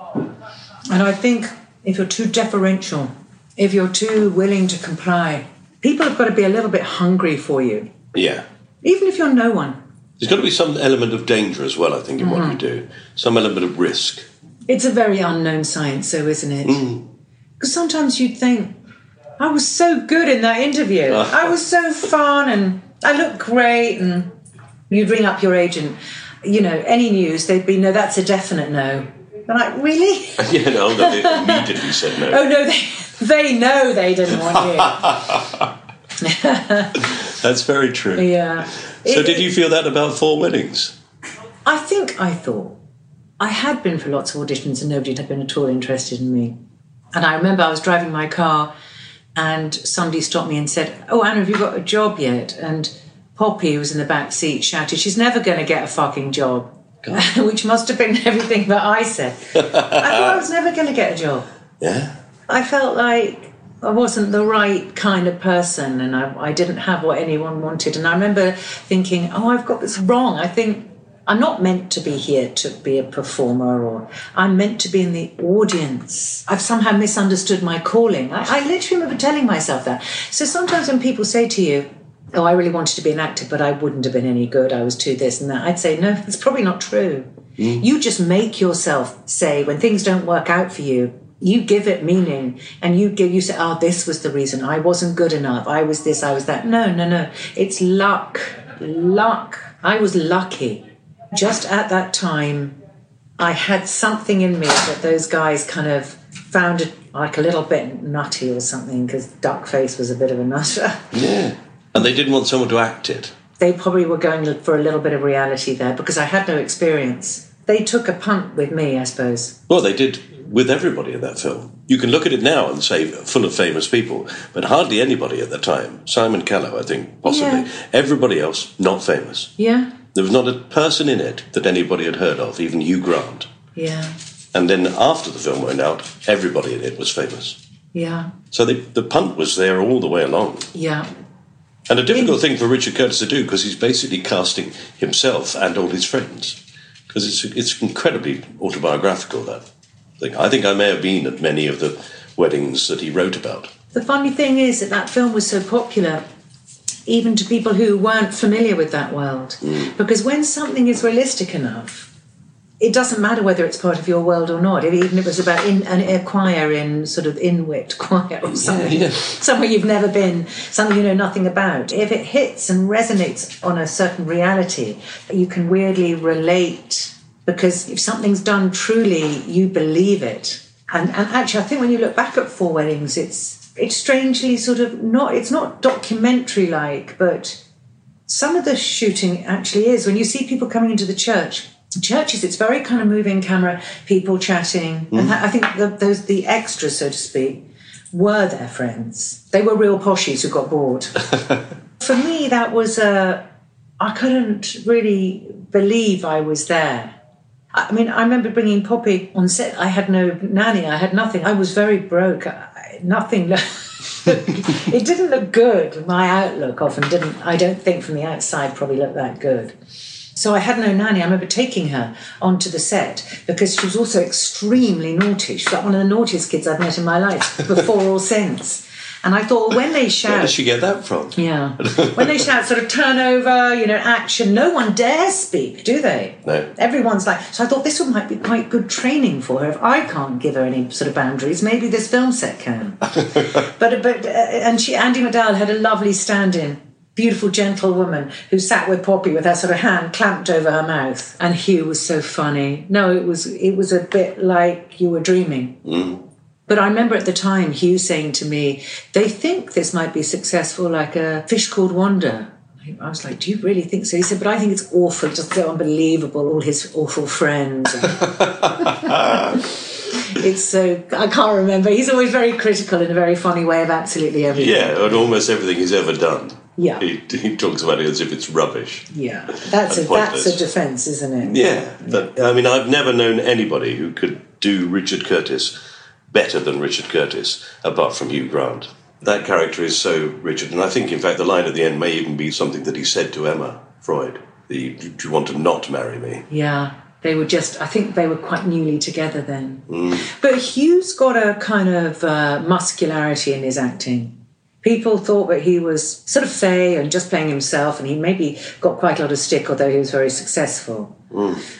And I think if you're too deferential, if you're too willing to comply, people have got to be a little bit hungry for you, Yeah. even if you're no one. There's got to be some element of danger as well, I think, in what you mm-hmm. do. Some element of risk. It's a very unknown science, though, isn't it? Mm. Because sometimes you'd think, I was so good in that interview. I was so fun and I look great. And you'd ring up your agent, you know, any news, they'd be, no, that's a definite no. They're like, really? yeah, no, no, they immediately said no. Oh, no, they, they know they didn't want you. That's very true. yeah. So, It- did you feel that about Four Weddings? I think I thought I had been for lots of auditions and nobody had been at all interested in me. And I remember I was driving my car and somebody stopped me and said, Oh, Anna, have you got a job yet? And Poppy, who was in the back seat, shouted, She's never going to get a fucking job. Which must have been everything that I said. I thought I was never going to get a job. Yeah. I felt like I wasn't the right kind of person and I, I didn't have what anyone wanted. And I remember thinking, oh, I've got this wrong. I think I'm not meant to be here to be a performer or I'm meant to be in the audience. I've somehow misunderstood my calling. I, I literally remember telling myself that. So sometimes when people say to you, oh, I really wanted to be an actor, but I wouldn't have been any good. I was too this and that. I'd say, no, that's probably not true. Mm. You just make yourself say, when things don't work out for you, you give it meaning and you give, you say, oh, this was the reason. I wasn't good enough. I was this, I was that. No, no, no. It's luck. Luck. I was lucky. Just at that time, I had something in me that those guys kind of found it like a little bit nutty or something because Duckface was a bit of a nutter. Yeah. And they didn't want someone to act it. they probably were going for a little bit of reality there because I had no experience. They took a punt with me, I suppose. Well, they did with everybody in that film. You can look at it now and say full of famous people, but hardly anybody at the time. Simon Callow, I think, possibly. Yeah. Everybody else, not famous. Yeah, There was not a person in it that anybody had heard of, even Hugh Grant. yeah, And then after the film went out, everybody in it was famous. yeah, So the, the punt was there all the way along. yeah. And a difficult thing for Richard Curtis to do because he's basically casting himself and all his friends. Because it's, it's incredibly autobiographical, that thing. I think I may have been at many of the weddings that he wrote about. The funny thing is that that film was so popular, even to people who weren't familiar with that world. Mm. Because when something is realistic enough, it doesn't matter whether it's part of your world or not. If, even if it was about in, an, a choir in sort of Inuit choir or something, yeah. somewhere you've never been, something you know nothing about. If it hits and resonates on a certain reality, you can weirdly relate because if something's done truly, you believe it. And, and actually, I think when you look back at Four Weddings, it's it's strangely sort of not it's not documentary like, but some of the shooting actually is when you see people coming into the church. Churches, it's very kind of moving camera, people chatting, and mm. I think the, those the extras, so to speak, were their friends. They were real poshies who got bored. For me, that was a. I couldn't really believe I was there. I mean, I remember bringing Poppy on set. I had no nanny. I had nothing. I was very broke. Nothing. lo- it didn't look good. My outlook often didn't. I don't think from the outside probably looked that good. So I had no nanny. I remember taking her onto the set because she was also extremely naughty. She was like one of the naughtiest kids I've met in my life, before or since. And I thought, well, when they shout, Where does she get that from? yeah, when they shout sort of turnover, you know, action, no one dares speak, do they? No. Everyone's like, so I thought this one might be quite good training for her. If I can't give her any sort of boundaries, maybe this film set can. but but uh, and she Andie MacDowell had a lovely stand-in. Beautiful, gentle woman who sat with Poppy with her sort of hand clamped over her mouth, and Hugh was so funny. No, it was it was a bit like you were dreaming. But I remember at the time Hugh saying to me, "They think this might be successful, like a fish called Wanda." I was like, "Do you really think so?" He said, "But I think it's awful, just so unbelievable. All his awful friends." it's so I can't remember. He's always very critical in a very funny way of absolutely everything. Yeah, and almost everything he's ever done. Yeah. He, he talks about it as if it's rubbish. Yeah, that's a that's a defence, isn't it? Yeah, but I mean, I've never known anybody who could do Richard Curtis better than Richard Curtis, apart from Hugh Grant. That character is so Richard, and I think, in fact, the line at the end may even be something that he said to Emma Freud: the, "Do you want to not marry me?" Yeah, they were just, I think they were quite newly together then. But Hugh's got a kind of uh, muscularity in his acting. People thought that he was sort of fey and just playing himself, and he maybe got quite a lot of stick, although he was very successful.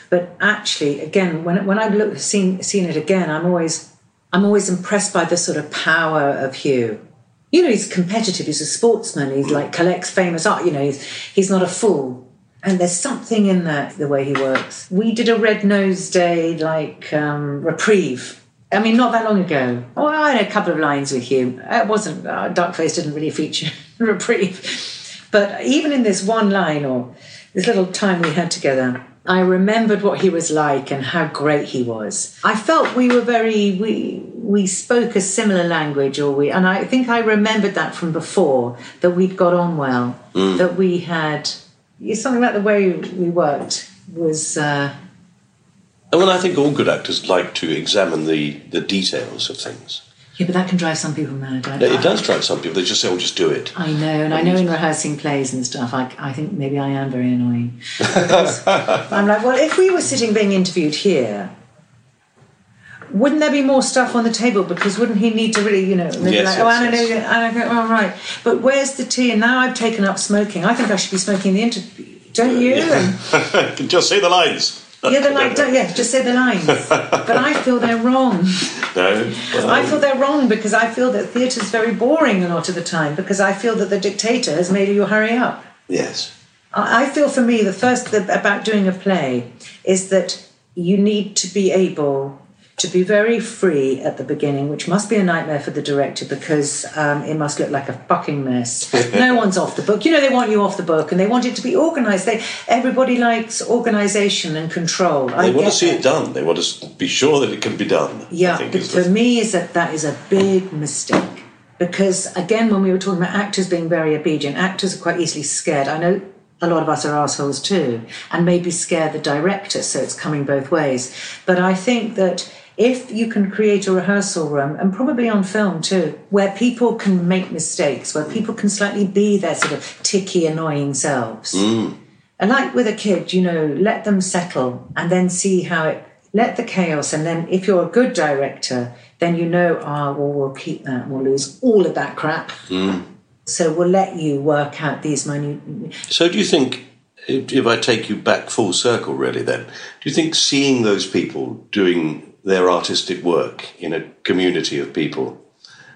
But actually, again, when when I've seen seen it again, I'm always I'm always impressed by the sort of power of Hugh. You know, he's competitive. He's a sportsman. He's like collects famous art. You know, he's he's not a fool. And there's something in that the way he works. We did a Red Nose Day like um, reprieve. I mean, not that long ago. Oh, I had a couple of lines with Hugh. It wasn't uh, Duckface didn't really feature reprieve, but even in this one line or this little time we had together, I remembered what he was like and how great he was. I felt we were very we we spoke a similar language, or we and I think I remembered that from before that we'd got on well, that we had something about the way we worked was. Uh, And when I think all good actors like to examine the, the details of things. Yeah, but that can drive some people mad. I, It does drive some people. They just say, "Oh, just do it." I know, and I know in rehearsing plays and stuff, I, I think maybe I am very annoying. I'm like, well, if we were sitting being interviewed here, wouldn't there be more stuff on the table? Because wouldn't he need to really, you know, maybe Yes, like, yes, oh, Anna, yes. Anna, go, oh, right. But where's the tea? And now I've taken up smoking. I think I should be smoking the interview. Don't you? And just say the lines. Yeah, they're like, don't, yeah, just say the lines. But I feel they're wrong. No. well, I feel they're wrong because I feel that theatre's very boring a lot of the time because I feel that the dictator has made you hurry up. yes. I I feel for me, the first th- about doing a play is that you need to be able to be very free at the beginning, which must be a nightmare for the director because um, it must look like a fucking mess. no one's off the book. You know, they want you off the book and they want it to be organised. They everybody likes organisation and control. They I want to see that. it done. They want to be sure that it can be done. Yeah, but for the- me, is that that is a big mistake because again, when we were talking about actors being very obedient, actors are quite easily scared. I know a lot of us are assholes too, and maybe scare the director, so it's coming both ways. But I think that if you can create a rehearsal room, and probably on film too, where people can make mistakes, where people can slightly be their sort of ticky, annoying selves. And like with a kid, you know, let them settle and then see how it, let the chaos. And then if you're a good director, then you know, ah, well, we'll keep that, we'll lose all of that crap. So we'll let you work out these minute. So, do you think, if I take you back full circle, really, then, do you think seeing those people doing their artistic work in a community of people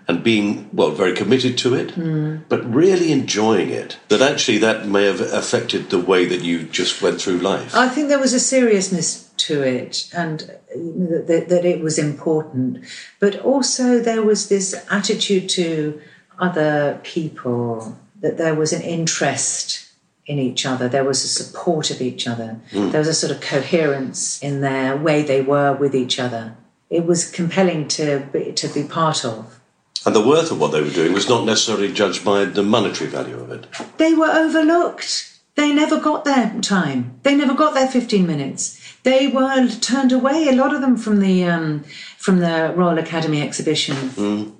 and being, well, very committed to it, hmm. but really enjoying it, that actually that may have affected the way that you just went through life? I think there was a seriousness to it and that, that it was important. But also there was this attitude to other people, that there was an interest in each other, there was a support of each other, there was a sort of coherence in their way they were with each other. It was compelling to be, to be part of. And the worth of what they were doing was not necessarily judged by the monetary value of it. They were overlooked. They never got their time. They never got their 15 minutes. They were turned away, a lot of them from the um, from the Royal Academy exhibition.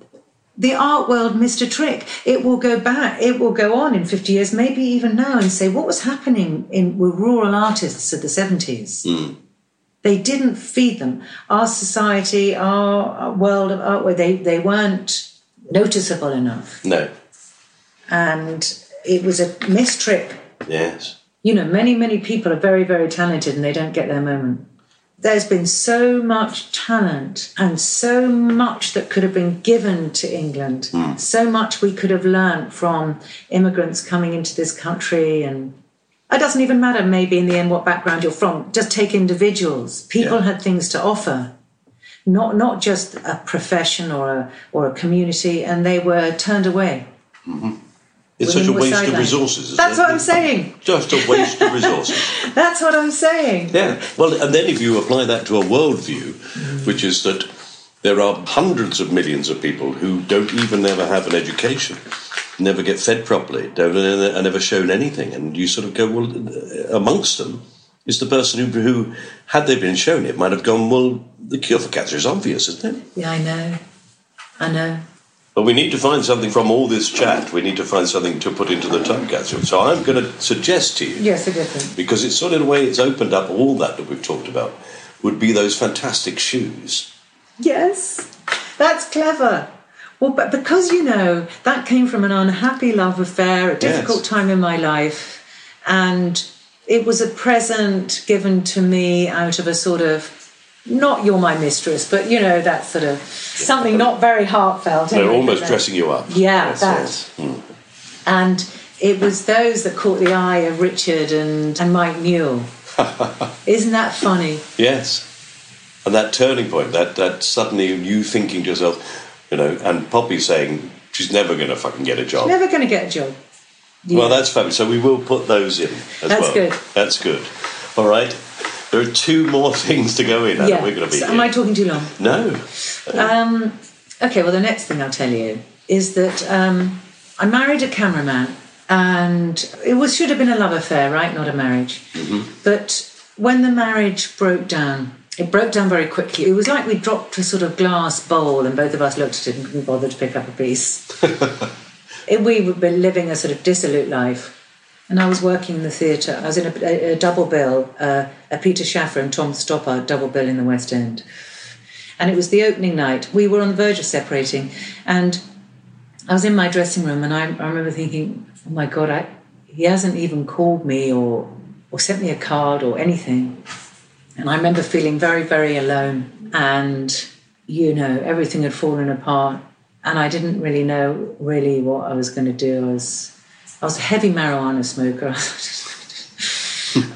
The art world missed a trick. It will go back. It will go on in 50 years, maybe even now, and say what was happening in with rural artists of the 70s. Hmm. They didn't feed them. Our society, our, world of art, where they, they weren't noticeable enough. No. And it was a missed trick. Yes. You know, many, many people are very, very talented and they don't get their moment. There's been so much talent and so much that could have been given to England, hmm. so much we could have learned from immigrants coming into this country. And it doesn't even matter, maybe in the end, what background you're from. Just take individuals. People Yeah. had things to offer, not, not just a profession or a, or a community, and they were turned away. Mm-hmm. It's such a waste of resources. Isn't That's it? what I'm saying. Just a waste of resources. That's what I'm saying. Yeah. Well, and then if you apply that to a worldview, which is that there are hundreds of millions of people who don't even ever have an education, never get fed properly, don't are never shown anything, and you sort of go, well, uh, amongst them is the person who, who, had they been shown it, might have gone, well, the cure for cancer is obvious, isn't it? Yeah, I know. I know. But we need to find something from all this chat. We need to find something to put into the time capsule. So I'm going to suggest to you Yes, different. because it's sort of a way it's opened up all that that we've talked about would be those fantastic shoes. Yes, that's clever. Well, but because you know that came from an unhappy love affair, a difficult Yes. time in my life, and it was a present given to me out of a sort of not you're my mistress, but you know that sort of something not very heartfelt. They're anyway, almost dressing you up. Yeah, Yes, that. yes. Mm. And it was those that caught the eye of Richard and, and Mike Newell. Isn't that funny? Yes. And that turning point, that, that suddenly you thinking to yourself, you know, and Poppy saying she's never going to fucking get a job. Never going to get a job. Well, that's fabulous. So we will put those in as That's well. good. That's good. All right. There are two more things to go in. Anna. yeah. We're going to be So am I talking too long? No. Um, okay, well, the next thing I'll tell you is that um, I married a cameraman, and it was should have been a love affair, right? Not a marriage. But when the marriage broke down, it broke down very quickly. It was like we dropped a sort of glass bowl, and both of us looked at it and couldn't bother to pick up a piece. It- we were living a sort of dissolute life. And I was working in the theatre. I was in a, a, a double bill, uh, a Peter Shaffer and Tom Stoppard double bill in the West End. And it was the opening night. We were on the verge of separating. And I was in my dressing room and I, I remember thinking, oh my God, I, he hasn't even called me or, or sent me a card or anything. And I remember feeling very, very alone. And, you know, everything had fallen apart. And I didn't really know really what I was going to do. I was, I was a heavy marijuana smoker.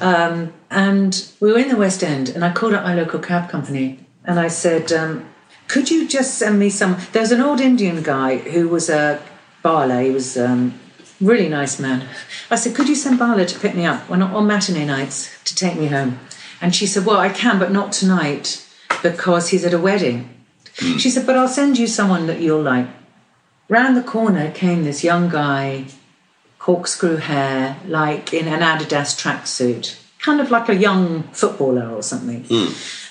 um, and we were in the West End, and I called up my local cab company and I said, um, Could you just send me some? There was an old Indian guy who was a Bala, he was um, really nice man. I said, Could you send Bala to pick me up on, on matinee nights to take me home? And she said, Well, I can, but not tonight because he's at a wedding. She said, But I'll send you someone that you'll like. Round the corner came this young guy, corkscrew hair, like in an Adidas tracksuit, kind of like a young footballer or something.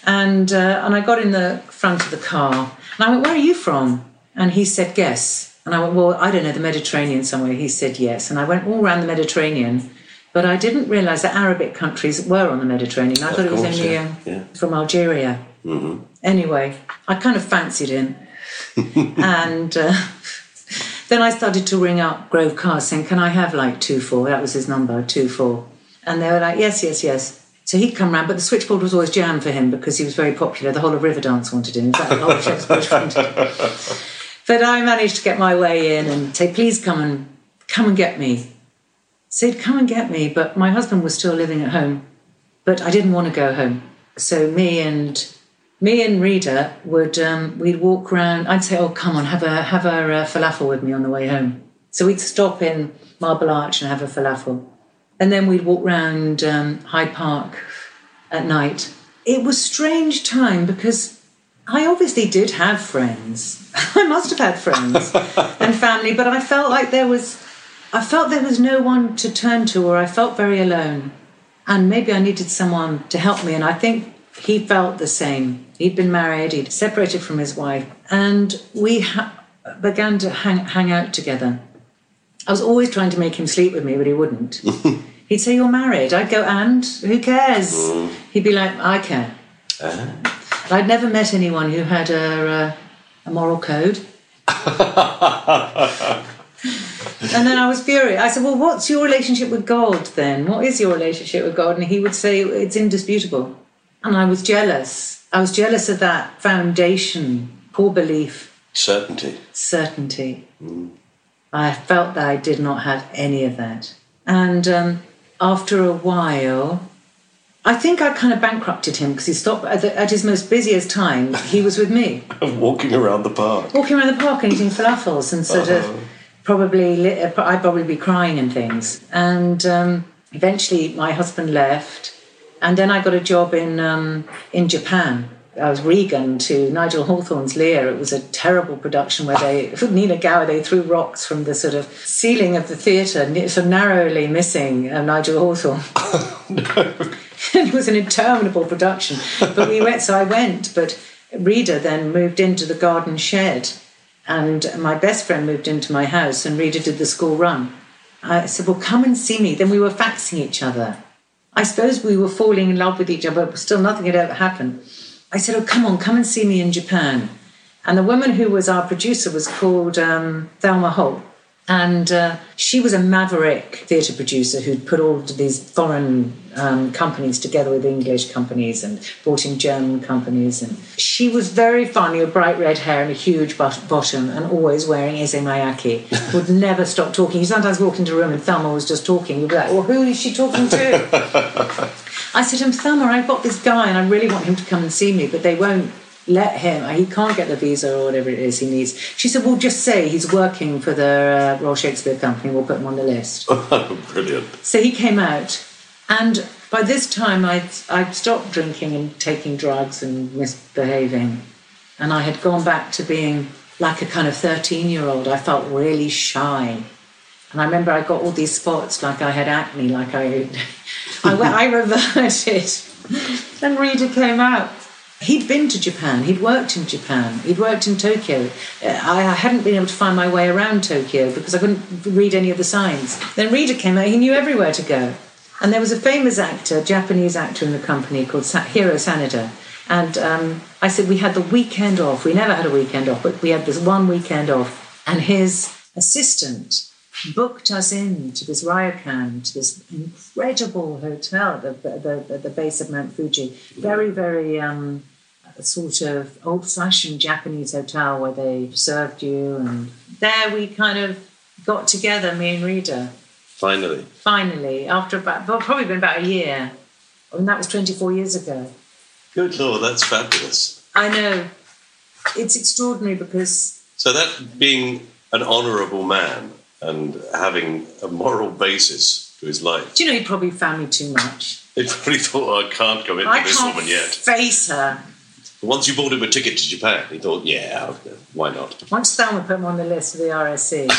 And uh, and I got in the front of the car and I went, Where are you from? And he said, Guess. And I went, Well, I don't know, the Mediterranean somewhere. He said, Yes. And I went all around the Mediterranean, but I didn't realise that Arabic countries were on the Mediterranean. I Of thought it was only yeah. um, Yeah. from Algeria. Mhm. Anyway, I kind of fancied him. and uh, then I started to ring up Grove Cars saying, Can I have like 2 4? That was his number, 2 4. And they were like, Yes, yes, yes. So he'd come round, but the switchboard was always jammed for him because he was very popular. The whole of Riverdance wanted him. In fact, the whole of Shepherd's wanted him. But I managed to get my way in and say, Please come and come and get me. Said, Come and get me. But my husband was still living at home, but I didn't want to go home. So me and me and Rita would um, we'd walk around. I'd say, "Oh, come on, have a have a uh, falafel with me on the way home." So we'd stop in Marble Arch and have a falafel, and then we'd walk round um, Hyde Park at night. It was strange time because I obviously did have friends. I must have had friends and family, but I felt like there was I felt there was no one to turn to, or I felt very alone. And maybe I needed someone to help me. And I think he felt the same. He'd been married, he'd separated from his wife, and we ha- began to hang, hang out together. I was always trying to make him sleep with me, but he wouldn't. He'd say, You're married. I'd go, And who cares? He'd be like, I care. I'd never met anyone who had a, uh, a moral code. and then I was furious. I said, Well, what's your relationship with God then? What is your relationship with God? And he would say, It's indisputable. And I was jealous. I was jealous of that foundation, poor belief, Certainty. certainty. I felt that I did not have any of that. And um, after a while, I think I kind of bankrupted him because he stopped at, the, at his most busiest time. He was with me, Walking around the park. walking around the park and eating falafels and sort of probably I'd probably be crying and things. And um, eventually, my husband left, and then I got a job in um, in Japan. I was Regan to Nigel Hawthorne's Lear. It was a terrible production where they, Ninagawa, they threw rocks from the sort of ceiling of the theatre, so narrowly missing uh, Nigel Hawthorne. it was an interminable production. But we went, so I went, but Rita then moved into the garden shed, and my best friend moved into my house, and Rita did the school run. I said, Well, come and see me. Then we were faxing each other. I suppose we were falling in love with each other, but still nothing had ever happened. I said, Oh, come on, come and see me in Japan. And the woman who was our producer was called um, Thelma Holt. And uh, she was a maverick theatre producer who'd put all these foreign um, companies together with English companies and brought in German companies. And she was very funny, with bright red hair and a huge bot- bottom, and always wearing Issey Miyake. Would never stop talking. You sometimes walk into a room and Thelma was just talking. You'd be like, well, who is she talking to? I said to him, Thelma, I've got this guy and I really want him to come and see me, but they won't let him. He can't get the visa or whatever it is he needs. She said, well, just say he's working for the uh, Royal Shakespeare Company. We'll put him on the list. Brilliant. So he came out, and by this time I'd, I'd stopped drinking and taking drugs and misbehaving. And I had gone back to being like a kind of 13 year old. I felt really shy. And I remember I got all these spots like I had acne, like I, I, I reverted. Then Rita came out. He'd been to Japan, he'd worked in Japan, he'd worked in Tokyo. Uh, I hadn't been able to find my way around Tokyo because I couldn't read any of the signs. Then Rita came out, he knew everywhere to go. And there was a famous actor, Japanese actor in the company called Hiro Sanada. And um, I said, We had the weekend off. We never had a weekend off, but we had this one weekend off. And his assistant booked us in to this ryokan, to this incredible hotel at the, the, the, the base of Mount Fuji. Very, very um, sort of old fashioned Japanese hotel where they served you. And there we kind of got together, me and Rita Finally. finally, after about, well, probably been about a year. And that was 24 years ago. Good Lord, that's fabulous. I know. It's extraordinary because, So that being an honourable man and having a moral basis to his life, do you know, he probably found me too much. he probably thought, oh, I can't go into I this woman yet. face her. Once you bought him a ticket to Japan, he thought, yeah, why not? Once Thelma put him on the list of the RSC.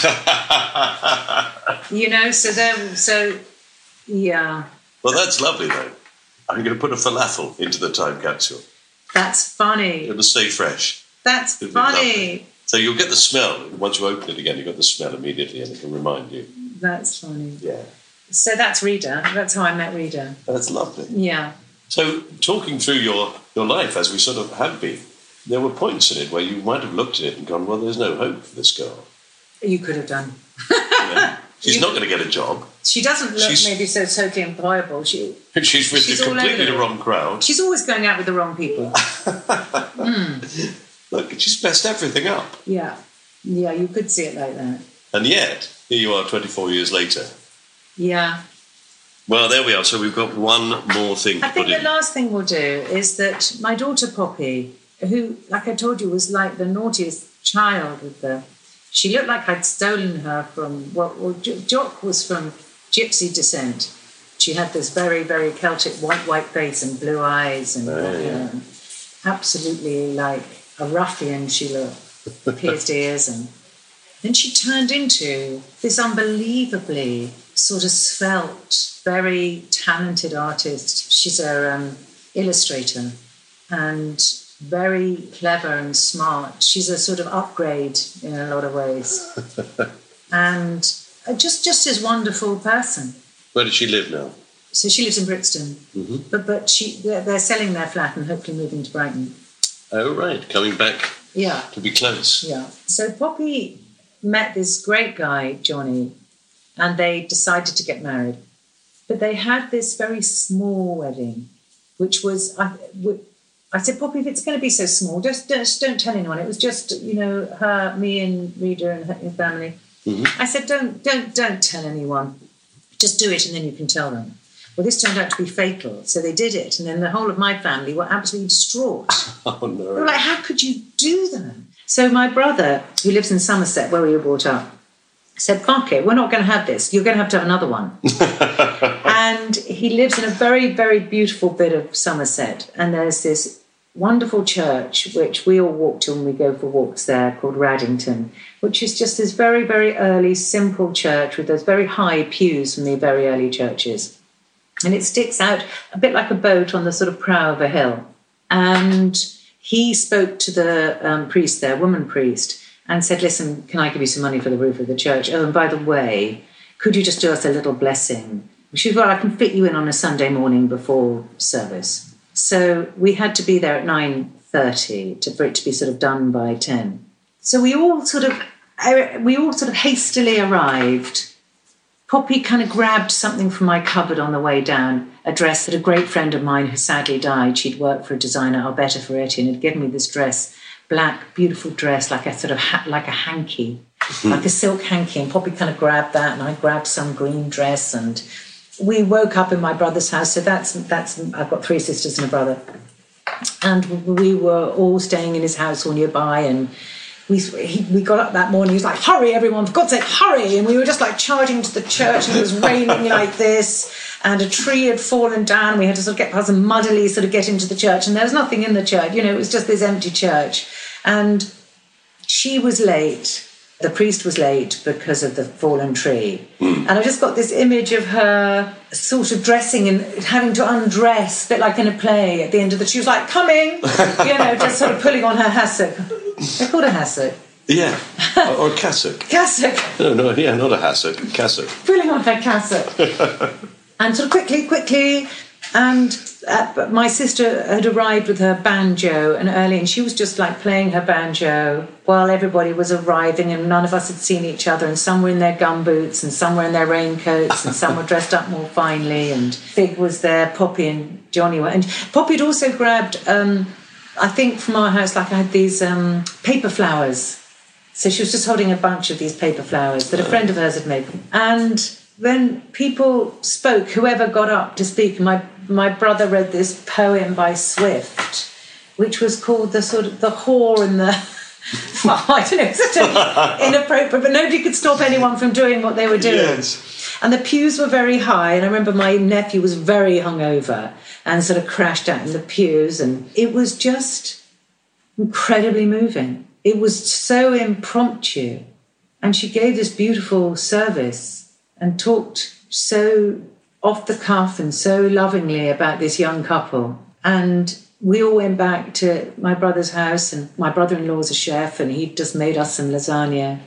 you know, so then, so, yeah, Well, that's lovely, though. I'm going to put a falafel into the time capsule. that's funny. It'll stay fresh. That's It'll funny. So you'll get the smell. Once you open it again, you've got the smell immediately and it can remind you. That's funny. Yeah. So that's Rita. That's how I met Rita. That's lovely. Yeah. So, talking through your, your life as we sort of have been, there were points in it where you might have looked at it and gone, well, there's no hope for this girl. You could have done. You know? She's not going to get a job. She doesn't look She's- maybe so totally employable. She She's with She's the completely the wrong crowd. She's always going out with the wrong people. Hmm. Look, she's messed everything up. yeah. Yeah, you could see it like that. And yet, here you are 24 years later. Yeah. Well, there we are. So we've got one more thing I think the in. last thing we'll do is that my daughter Poppy, who, like I told you, was like the naughtiest child with the. She looked like I'd stolen her from. Well, well Jock was from gypsy descent. She had this very, very Celtic white, white face and blue eyes, and Oh, yeah. know, absolutely like a ruffian. She looked, pierced ears, and then she turned into this unbelievably sort of svelte, very talented artist. She's a um, illustrator and very clever and smart. She's a sort of upgrade in a lot of ways, and uh, just just as wonderful person. Where does she live now? So she lives in Brixton, but but she they're, they're selling their flat and hopefully moving to Brighton. Oh, right. Coming back Yeah. to be close. Yeah. So Poppy met this great guy, Johnny, and they decided to get married. But they had this very small wedding, which was I said, Poppy, if it's going to be so small, just, just don't tell anyone. It was just, you know, her, me, and Rita and her, her family. Mm-hmm. I said, don't, don't, don't tell anyone. Just do it, and then you can tell them. Well, this turned out to be fatal, so they did it, and then the whole of my family were absolutely distraught. Oh They were no! like, how could you do that? So my brother, who lives in Somerset, where we were brought up, said, fuck it, we're not going to have this. You're going to have to have another one. and he lives in a very, very beautiful bit of Somerset. And there's this wonderful church, which we all walk to when we go for walks there, called Raddington, which is just this very, very early, simple church with those very high pews from the very early churches. And it sticks out a bit like a boat on the sort of prow of a hill. And he spoke to the um, priest there, woman priest, and said, Listen, can I give you some money for the roof of the church? Oh, and by the way, could you just do us a little blessing? She said, Well, I can fit you in on a Sunday morning before service. So we had to be there at 9.30 to, for it to be sort of done by 10. So we all sort of, uh, we all sort of hastily arrived Poppy kind of grabbed something from my cupboard on the way down, a dress that a great friend of mine who sadly died, she'd worked for a designer, Alberta Ferretti, and had given me this dress, black, beautiful dress, like a sort of ha- like a hanky, mm-hmm. like a silk hanky. And Poppy kind of grabbed that, and I grabbed some green dress, and we woke up in my brother's house. So that's that's I've got three sisters and a brother, and we were all staying in his house or nearby, and we, he, we got up that morning. He was like, "Hurry, everyone! For God's sake, hurry!" And we were just like charging to the church, and it was raining like this, and a tree had fallen down. We had to sort of get past and muddily sort of get into the church, and there was nothing in the church. You know, it was just this empty church, and she was late. The priest was late because of the fallen tree. Hmm. And I just got this image of her sort of dressing and having to undress, a bit like in a play at the end of the. She was like, coming, you know, just sort of pulling on her hassock. They called a hassock. Yeah, or, or cassock. Cassock, No, no, yeah, not a hassock, cassock. pulling on her cassock. and sort of quickly, quickly. And uh, my sister had arrived with her banjo and early, and she was just like playing her banjo while everybody was arriving, and none of us had seen each other. And some were in their gumboots, and some were in their raincoats, and some were dressed up more finely. And Fig was there, Poppy and Johnny were, and Poppy had also grabbed, um, I think, from our house, like I had these um, paper flowers. So she was just holding a bunch of these paper flowers that a friend of hers had made. And when people spoke, whoever got up to speak, my my brother read this poem by Swift, which was called the sort of the whore and the. Well, I don't know, it's inappropriate, but nobody could stop anyone from doing what they were doing. Yes. And the pews were very high, and I remember my nephew was very hungover and sort of crashed out in the pews, and it was just incredibly moving. It was so impromptu. And she gave this beautiful service and talked so off the cuff and so lovingly about this young couple. And we all went back to my brother's house, and my brother in law's a chef, and he'd just made us some lasagna.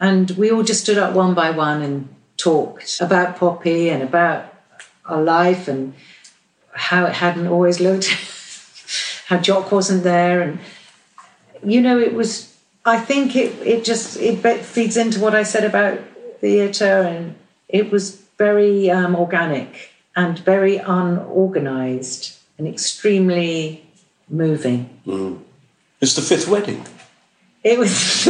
And we all just stood up one by one and talked about Poppy and about our life and how it hadn't always looked, how Jock wasn't there. And, you know, it was, I think it, it just, it feeds into what I said about theatre and it was very um, organic and very unorganized and extremely moving. Mm. It's the fifth wedding. It was.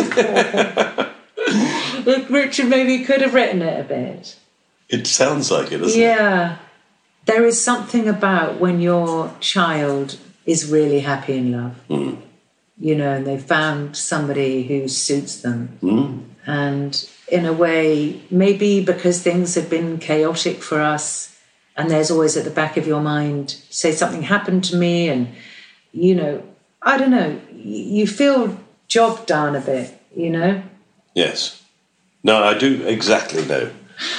Richard maybe could have written it a bit. It sounds like it, doesn't it? Yeah. There is something about when your child is really happy in love, mm. you know, and they've found somebody who suits them. Mm. And in a way, maybe because things have been chaotic for us, and there's always at the back of your mind, say something happened to me, and, you know, I don't know, you feel job done a bit, you know? Yes. No, I do exactly know.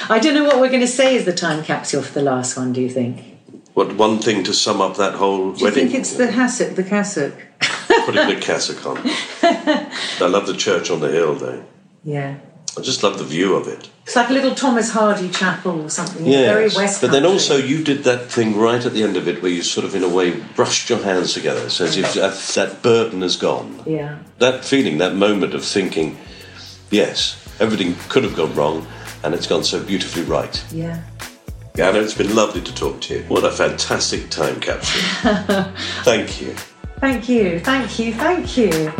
I don't know what we're going to say is the time capsule for the last one, do you think? What one thing to sum up that whole Do wedding? think it's the hassock, the cassock? Putting the cassock on. I love the church on the hill, though. Yeah. I just love the view of it. It's like a little Thomas Hardy chapel or something. Very Yes, West but then also you did that thing right at the end of it where you sort of, in a way, brushed your hands together, so as if that, that burden has gone. Yeah. That feeling, that moment of thinking, yes, everything could have gone wrong, and it's gone so beautifully right. Yeah. Anna, it's been lovely to talk to you. What a fantastic time capsule. Thank you. Thank you. Thank you. Thank you.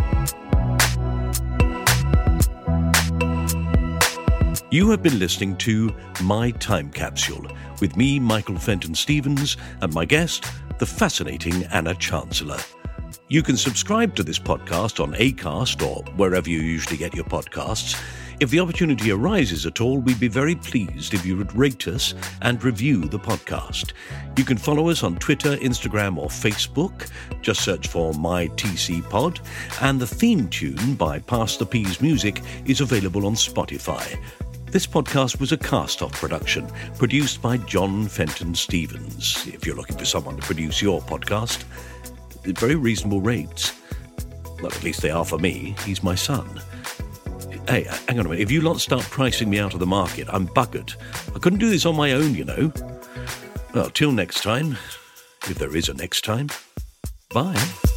You have been listening to My Time Capsule with me, Michael Fenton Stevens, and my guest, the fascinating Anna Chancellor. You can subscribe to this podcast on ACAST or wherever you usually get your podcasts. If the opportunity arises at all, we'd be very pleased if you would rate us and review the podcast. You can follow us on Twitter, Instagram, or Facebook. Just search for My TC Pod. And the theme tune by Pass the Peas Music is available on Spotify. This podcast was a cast off production produced by John Fenton Stevens. If you're looking for someone to produce your podcast, at very reasonable rates. Well, at least they are for me. He's my son. Hey, uh, hang on a minute. If you lot start pricing me out of the market, I'm buggered. I couldn't do this on my own, you know. Well, till next time, if there is a next time, bye.